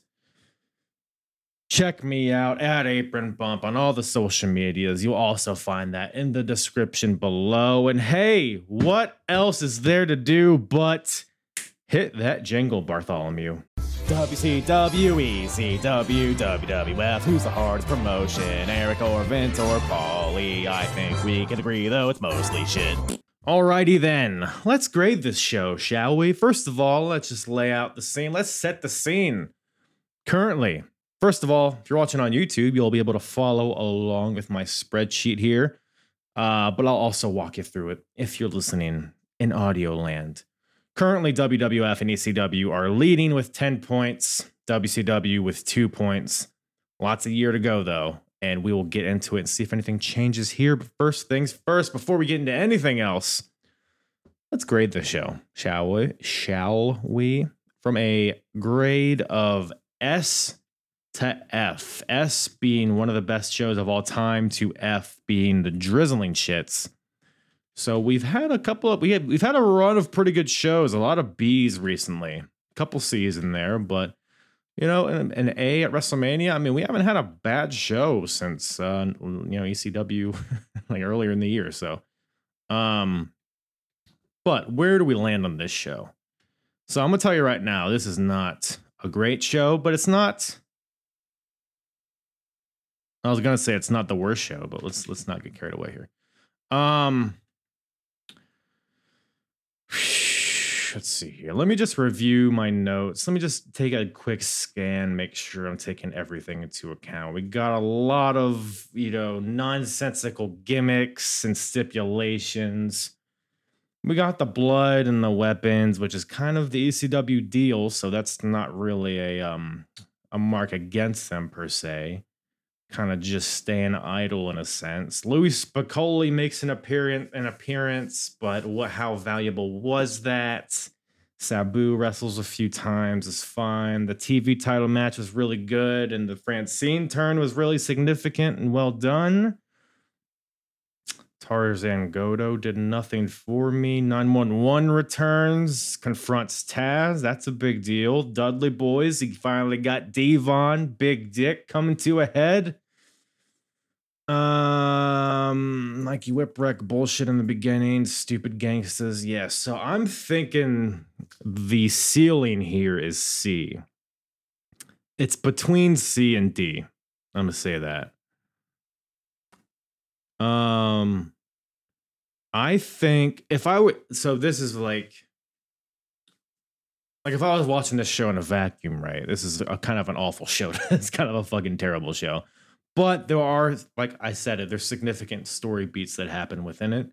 Check me out at Apron Bump on all the social medias. You'll also find that in the description below. And hey, what else is there to do but hit that jingle, Bartholomew? WCW, ECW, WWF. Who's the hardest promotion? Eric or Vince or Paulie? I think we can agree, though it's mostly shit. Alrighty then, let's grade this show, shall we? First of all, let's just lay out the scene. Let's set the scene. Currently, first of all, if you're watching on YouTube, you'll be able to follow along with my spreadsheet here. Uh, but I'll also walk you through it if you're listening in audio land. Currently, WWF and ECW are leading with 10 points, WCW with two points. Lots of year to go, though, and we will get into it and see if anything changes here. But first things first, before we get into anything else, let's grade the show, shall we? Shall we? From a grade of S to F, S being one of the best shows of all time, to F being the drizzling shits. So we've had a couple of we have we've had a run of pretty good shows, a lot of B's recently, a couple C's in there, but you know, an, an A at WrestleMania. I mean, we haven't had a bad show since uh, you know ECW like earlier in the year. So, um, but where do we land on this show? So I'm gonna tell you right now, this is not a great show, but it's not. I was gonna say it's not the worst show, but let's let's not get carried away here. Um, let's see here. Let me just review my notes. Let me just take a quick scan, make sure I'm taking everything into account. We got a lot of, you know, nonsensical gimmicks and stipulations. We got the blood and the weapons, which is kind of the ECW deal, so that's not really a um a mark against them per se. Kind of just staying idle in a sense. Louis Spicolli makes an appearance, an appearance, but what? How valuable was that? Sabu wrestles a few times, is fine. The TV title match was really good, and the Francine turn was really significant and well done. Tarzan Goto did nothing for me. 911 returns, confronts Taz. That's a big deal. Dudley Boys, he finally got Devon, Big Dick coming to a head. Um, Mikey Whipwreck bullshit in the beginning, stupid Gangstas. Yes, yeah, so I'm thinking the ceiling here is C. It's between C and D. I'm gonna say that. Um, I think if I would, so this is like, like if I was watching this show in a vacuum, right? This is a kind of an awful show. it's kind of a fucking terrible show. But there are, like I said, it there's significant story beats that happen within it.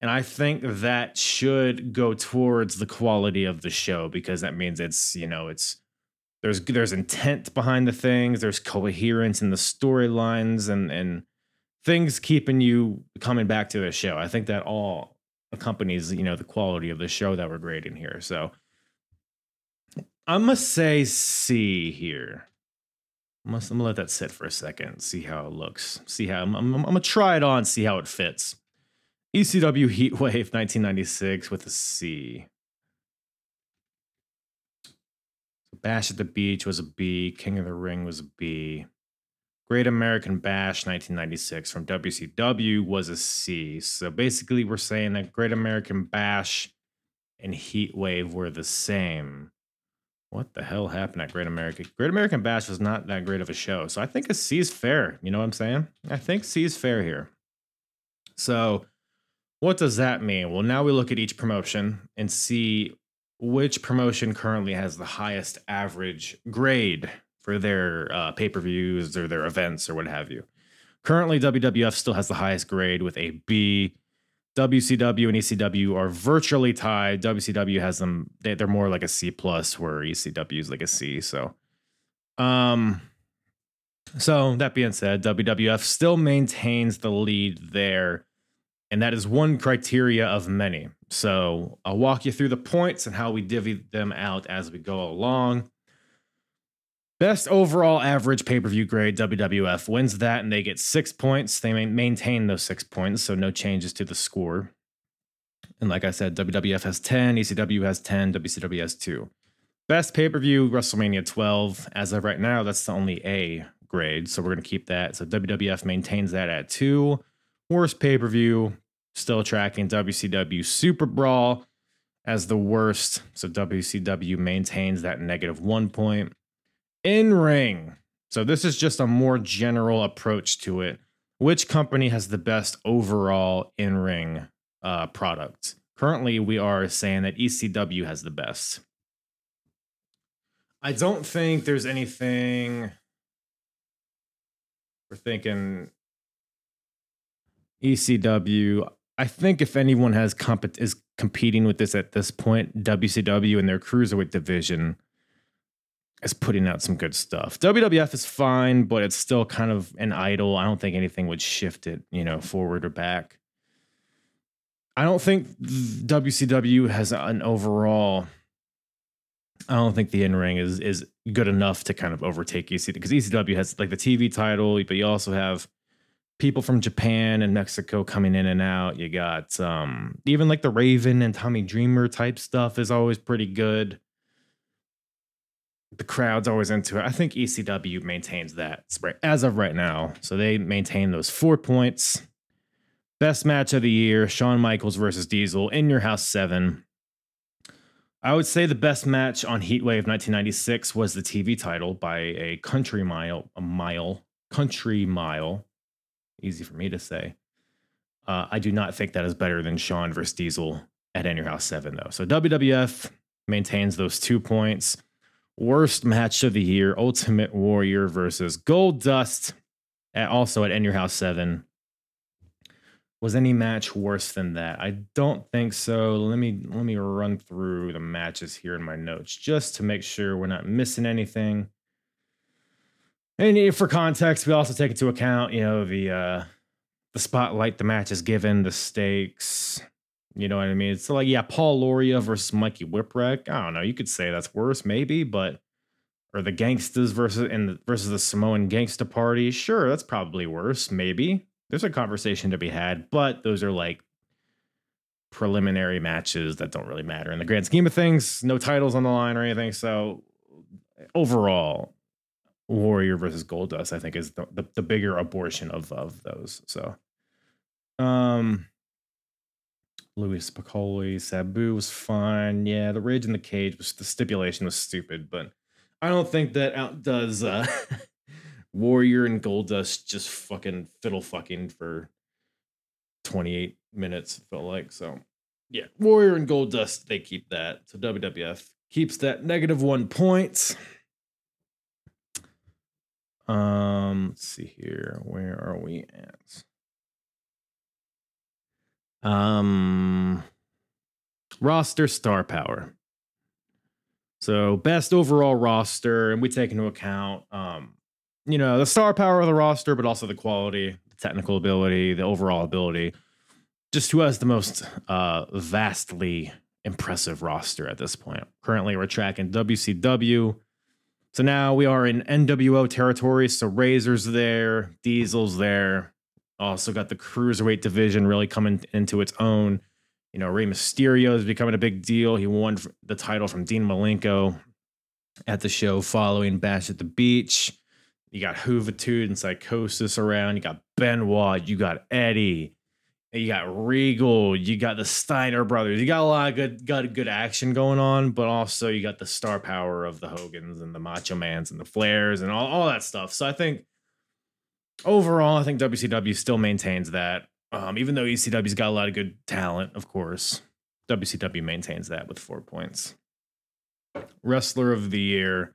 And I think that should go towards the quality of the show because that means it's, you know, it's there's there's intent behind the things, there's coherence in the storylines and and things keeping you coming back to the show. I think that all accompanies, you know, the quality of the show that we're grading here. So I'm gonna say C here. I'm gonna, I'm gonna let that sit for a second, see how it looks, see how I'm, I'm, I'm gonna try it on, see how it fits. ECW Heatwave 1996 with a C. Bash at the Beach was a B. King of the Ring was a B. Great American Bash 1996 from WCW was a C. So basically, we're saying that Great American Bash and Heat Wave were the same. What the hell happened at Great American? Great American Bash was not that great of a show. So I think a C is fair. You know what I'm saying? I think C is fair here. So what does that mean? Well, now we look at each promotion and see which promotion currently has the highest average grade for their uh, pay per views or their events or what have you. Currently, WWF still has the highest grade with a B. WCW and ECW are virtually tied. WCW has them; they, are more like a C plus, where ECW is like a C. So, um, so that being said, WWF still maintains the lead there, and that is one criteria of many. So I'll walk you through the points and how we divvy them out as we go along. Best overall average pay per view grade, WWF wins that, and they get six points. They maintain those six points, so no changes to the score. And like I said, WWF has 10, ECW has 10, WCW has 2. Best pay per view, WrestleMania 12. As of right now, that's the only A grade, so we're going to keep that. So WWF maintains that at 2. Worst pay per view, still tracking WCW Super Brawl as the worst. So WCW maintains that negative one point. In ring. So this is just a more general approach to it. Which company has the best overall in ring uh, product? Currently, we are saying that ECW has the best. I don't think there's anything. We're thinking ECW. I think if anyone has comp- is competing with this at this point, WCW and their cruiserweight division is putting out some good stuff. WWF is fine, but it's still kind of an idol. I don't think anything would shift it, you know, forward or back. I don't think WCW has an overall. I don't think the in ring is is good enough to kind of overtake ECW because ECW has like the TV title, but you also have people from Japan and Mexico coming in and out. You got um, even like the Raven and Tommy Dreamer type stuff is always pretty good. The crowd's always into it. I think ECW maintains that as of right now. So they maintain those four points. Best match of the year Shawn Michaels versus Diesel in your house seven. I would say the best match on Heatwave 1996 was the TV title by a country mile, a mile, country mile. Easy for me to say. Uh, I do not think that is better than Shawn versus Diesel at In Your House 7, though. So WWF maintains those two points. Worst match of the year Ultimate Warrior versus Goldust, at, also at In Your House 7 was any match worse than that? I don't think so. Let me let me run through the matches here in my notes just to make sure we're not missing anything. And for context, we also take into account, you know, the uh the spotlight the match is given, the stakes. You know what I mean? So like, yeah, Paul Lauria versus Mikey Whipwreck. I don't know. You could say that's worse, maybe, but or the Gangstas versus and the, versus the Samoan Gangsta Party. Sure, that's probably worse, maybe there's a conversation to be had, but those are like preliminary matches that don't really matter in the grand scheme of things. No titles on the line or anything. So overall, Warrior versus Goldust, I think, is the, the, the bigger abortion of of those. So, um, Louis Spicolli, Sabu was fine. Yeah, the Rage in the Cage was the stipulation was stupid, but I don't think that outdoes uh, Warrior and Goldust just fucking fiddle fucking for 28 minutes, It felt like. So, yeah, Warrior and Goldust, they keep that. So, WWF keeps that negative one points. Um, let's see here. Where are we at? Um, roster star power. So best overall roster, and we take into account um you know, the star power of the roster, but also the quality, the technical ability, the overall ability. Just who has the most uh, vastly impressive roster at this point. Currently, we're tracking WCW. So now we are in NWO territory. So Razor's there, Diesel's there. Also got the cruiserweight division really coming into its own. You know, Rey Mysterio is becoming a big deal. He won the title from Dean Malenko at the show following Bash at the Beach. You got Juventud and Psychosis around. You got Benoit. You got Eddie. You got Regal. You got the Steiner brothers. You got a lot of good, got good action going on, but also you got the star power of the Hogans and the Macho Mans and the Flairs and all, all that stuff. So I think overall, I think WCW still maintains that. Um, even though ECW's got a lot of good talent, of course, WCW maintains that with four points. Wrestler of the year.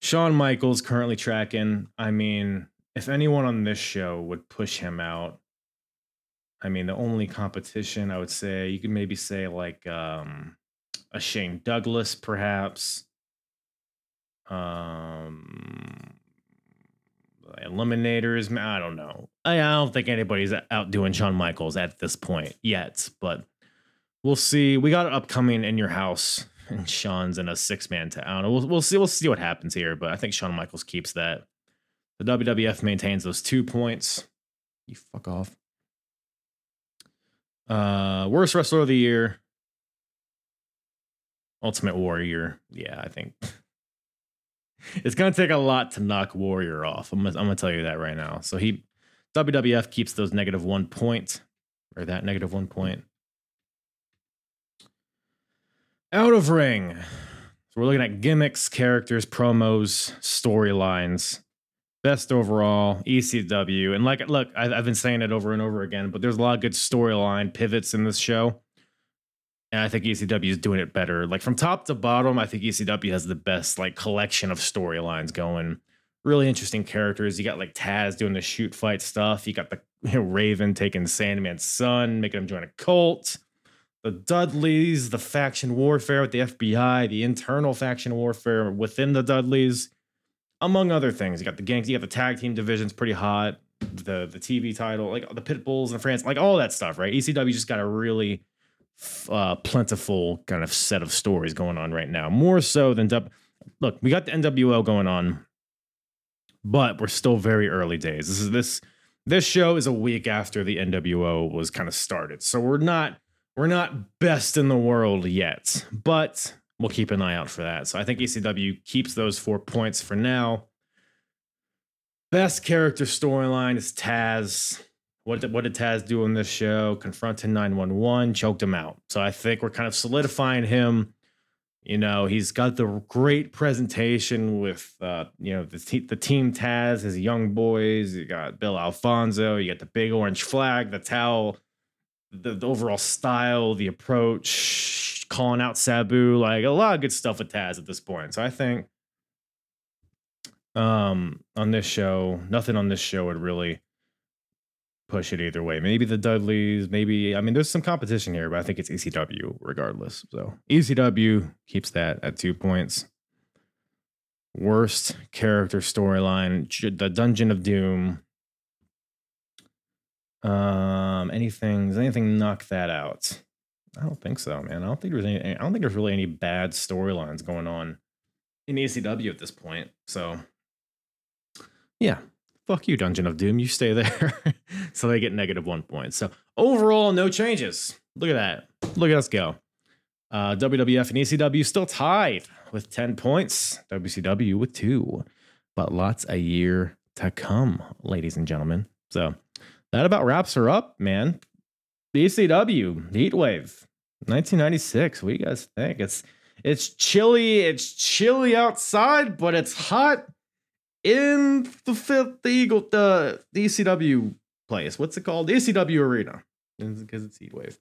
Shawn Michaels currently tracking. I mean, if anyone on this show would push him out, I mean, the only competition I would say you could maybe say like um, a Shane Douglas, perhaps. Um, Eliminators. I don't know. I, I don't think anybody's outdoing Shawn Michaels at this point yet, but we'll see. We got upcoming in your house and Shawn's in a six man town. We'll we'll see we'll see what happens here, but I think Shawn Michaels keeps that. The WWF maintains those two points. You fuck off. Uh, worst wrestler of the year. Ultimate Warrior. Yeah, I think it's gonna take a lot to knock Warrior off. I'm gonna, I'm gonna tell you that right now. So he WWF keeps those negative one point or that negative one point. Out of ring. So we're looking at gimmicks, characters, promos, storylines. Best overall, ECW. And like, look, I've been saying it over and over again, but there's a lot of good storyline pivots in this show. And I think ECW is doing it better. Like from top to bottom, I think ECW has the best like collection of storylines going. really interesting characters. You got like Taz doing the shoot fight stuff. You got the you know, Raven taking Sandman's son, making him join a cult. The Dudleys, the faction warfare with the FBI, the internal faction warfare within the Dudleys, among other things. You got the gangs, you got the tag team divisions pretty hot. The the TV title, like the pit bulls in France, like all that stuff, right? ECW just got a really uh, plentiful kind of set of stories going on right now, more so than look. We got the NWO going on, but we're still very early days. This is this this show is a week after the NWO was kind of started, so we're not we're not best in the world yet, but we'll keep an eye out for that. So I think ECW keeps those four points for now. Best character storyline is Taz. What did, what did Taz do on this show? Confronted 911, choked him out. So I think we're kind of solidifying him. You know, he's got the great presentation with, uh, you know, the, the team Taz, his young boys. You got Bill Alfonso. You got the big orange flag, the towel, the, the overall style, the approach, calling out Sabu. Like a lot of good stuff with Taz at this point. So I think um on this show, nothing on this show would really push it either way. Maybe the Dudleys, maybe I mean there's some competition here, but I think it's ECW regardless. So ECW keeps that at two points. Worst character storyline, the Dungeon of Doom. Um, anything? Does anything knock that out? I don't think so, man. I don't think there's any. I don't think there's really any bad storylines going on in ECW at this point. So, yeah, fuck you, Dungeon of Doom. You stay there. so they get negative one point. So overall, no changes. Look at that. Look at us go. Uh, WWF and ECW still tied with 10 points. WCW with two. But lots a year to come, ladies and gentlemen. So that about wraps her up, man. ECW Heat Wave, 1996. What do you guys think? It's it's chilly. It's chilly outside, but it's hot in the fifth the Eagle the, the ECW place. What's it called? The ECW Arena. Because it's heat wave.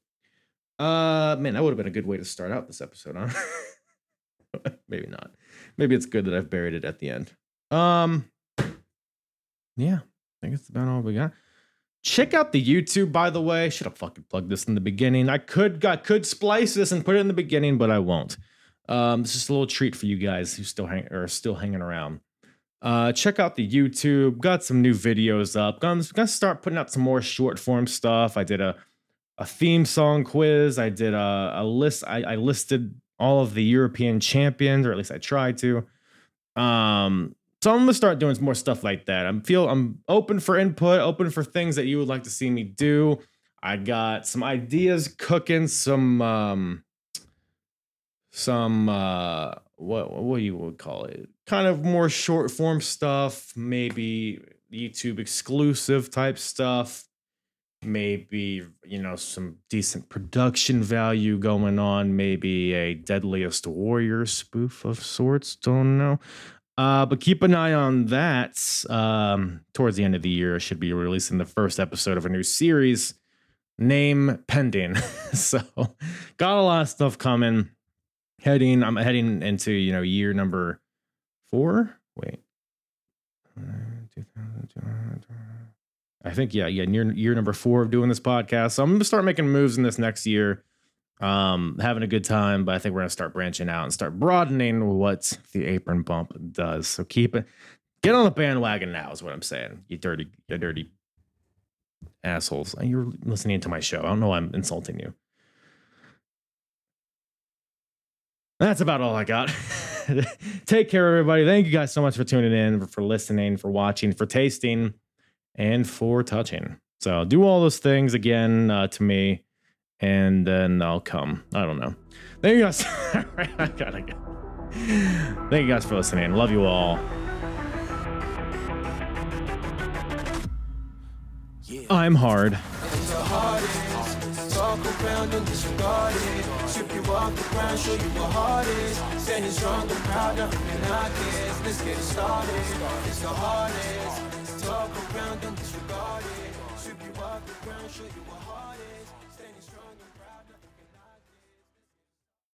Uh man, that would have been a good way to start out this episode, huh? Maybe not. Maybe it's good that I've buried it at the end. Um yeah, I think that's about all we got. Check out the YouTube, by the way. Should have fucking plugged this in the beginning. I could I could splice this and put it in the beginning, but I won't. Um, it's just a little treat for you guys who still hang are still hanging around. Uh, check out the YouTube. Got some new videos up. Gonna, gonna start putting out some more short form stuff. I did a a theme song quiz. I did a, a list. I, I listed all of the European champions, or at least I tried to. Um, so I'm gonna start doing some more stuff like that. I'm feel I'm open for input, open for things that you would like to see me do. I got some ideas cooking, some um some uh what what you would call it kind of more short form stuff maybe youtube exclusive type stuff maybe you know some decent production value going on maybe a deadliest warrior spoof of sorts don't know. Uh, but keep an eye on that um, towards the end of the year. I should be releasing the first episode of a new series name pending. So got a lot of stuff coming heading i'm heading into you know year number four? Wait. I think yeah yeah near year number four of doing this podcast. So i'm gonna start making moves in this next year um having a good time but i think we're gonna start branching out and start broadening what the apron bump does. So keep it get on the bandwagon now is what i'm saying you dirty you dirty assholes. You're listening to my show. I don't know i'm insulting you That's about all I got. Take care, everybody. Thank you guys so much for tuning in, for listening, for watching, for tasting, and for touching. So do all those things again uh, to me, and then I'll come. I don't know. Thank you guys. I gotta go. Thank you guys for listening. Love you all. I'm hard talk around and disregard it. Strip you off the ground, show you what heart is. Standing strong and proud, nothing I guess. Let's get it started. It's the hardest. Talk around and disregard it. Strip you off the ground, show you what heart is.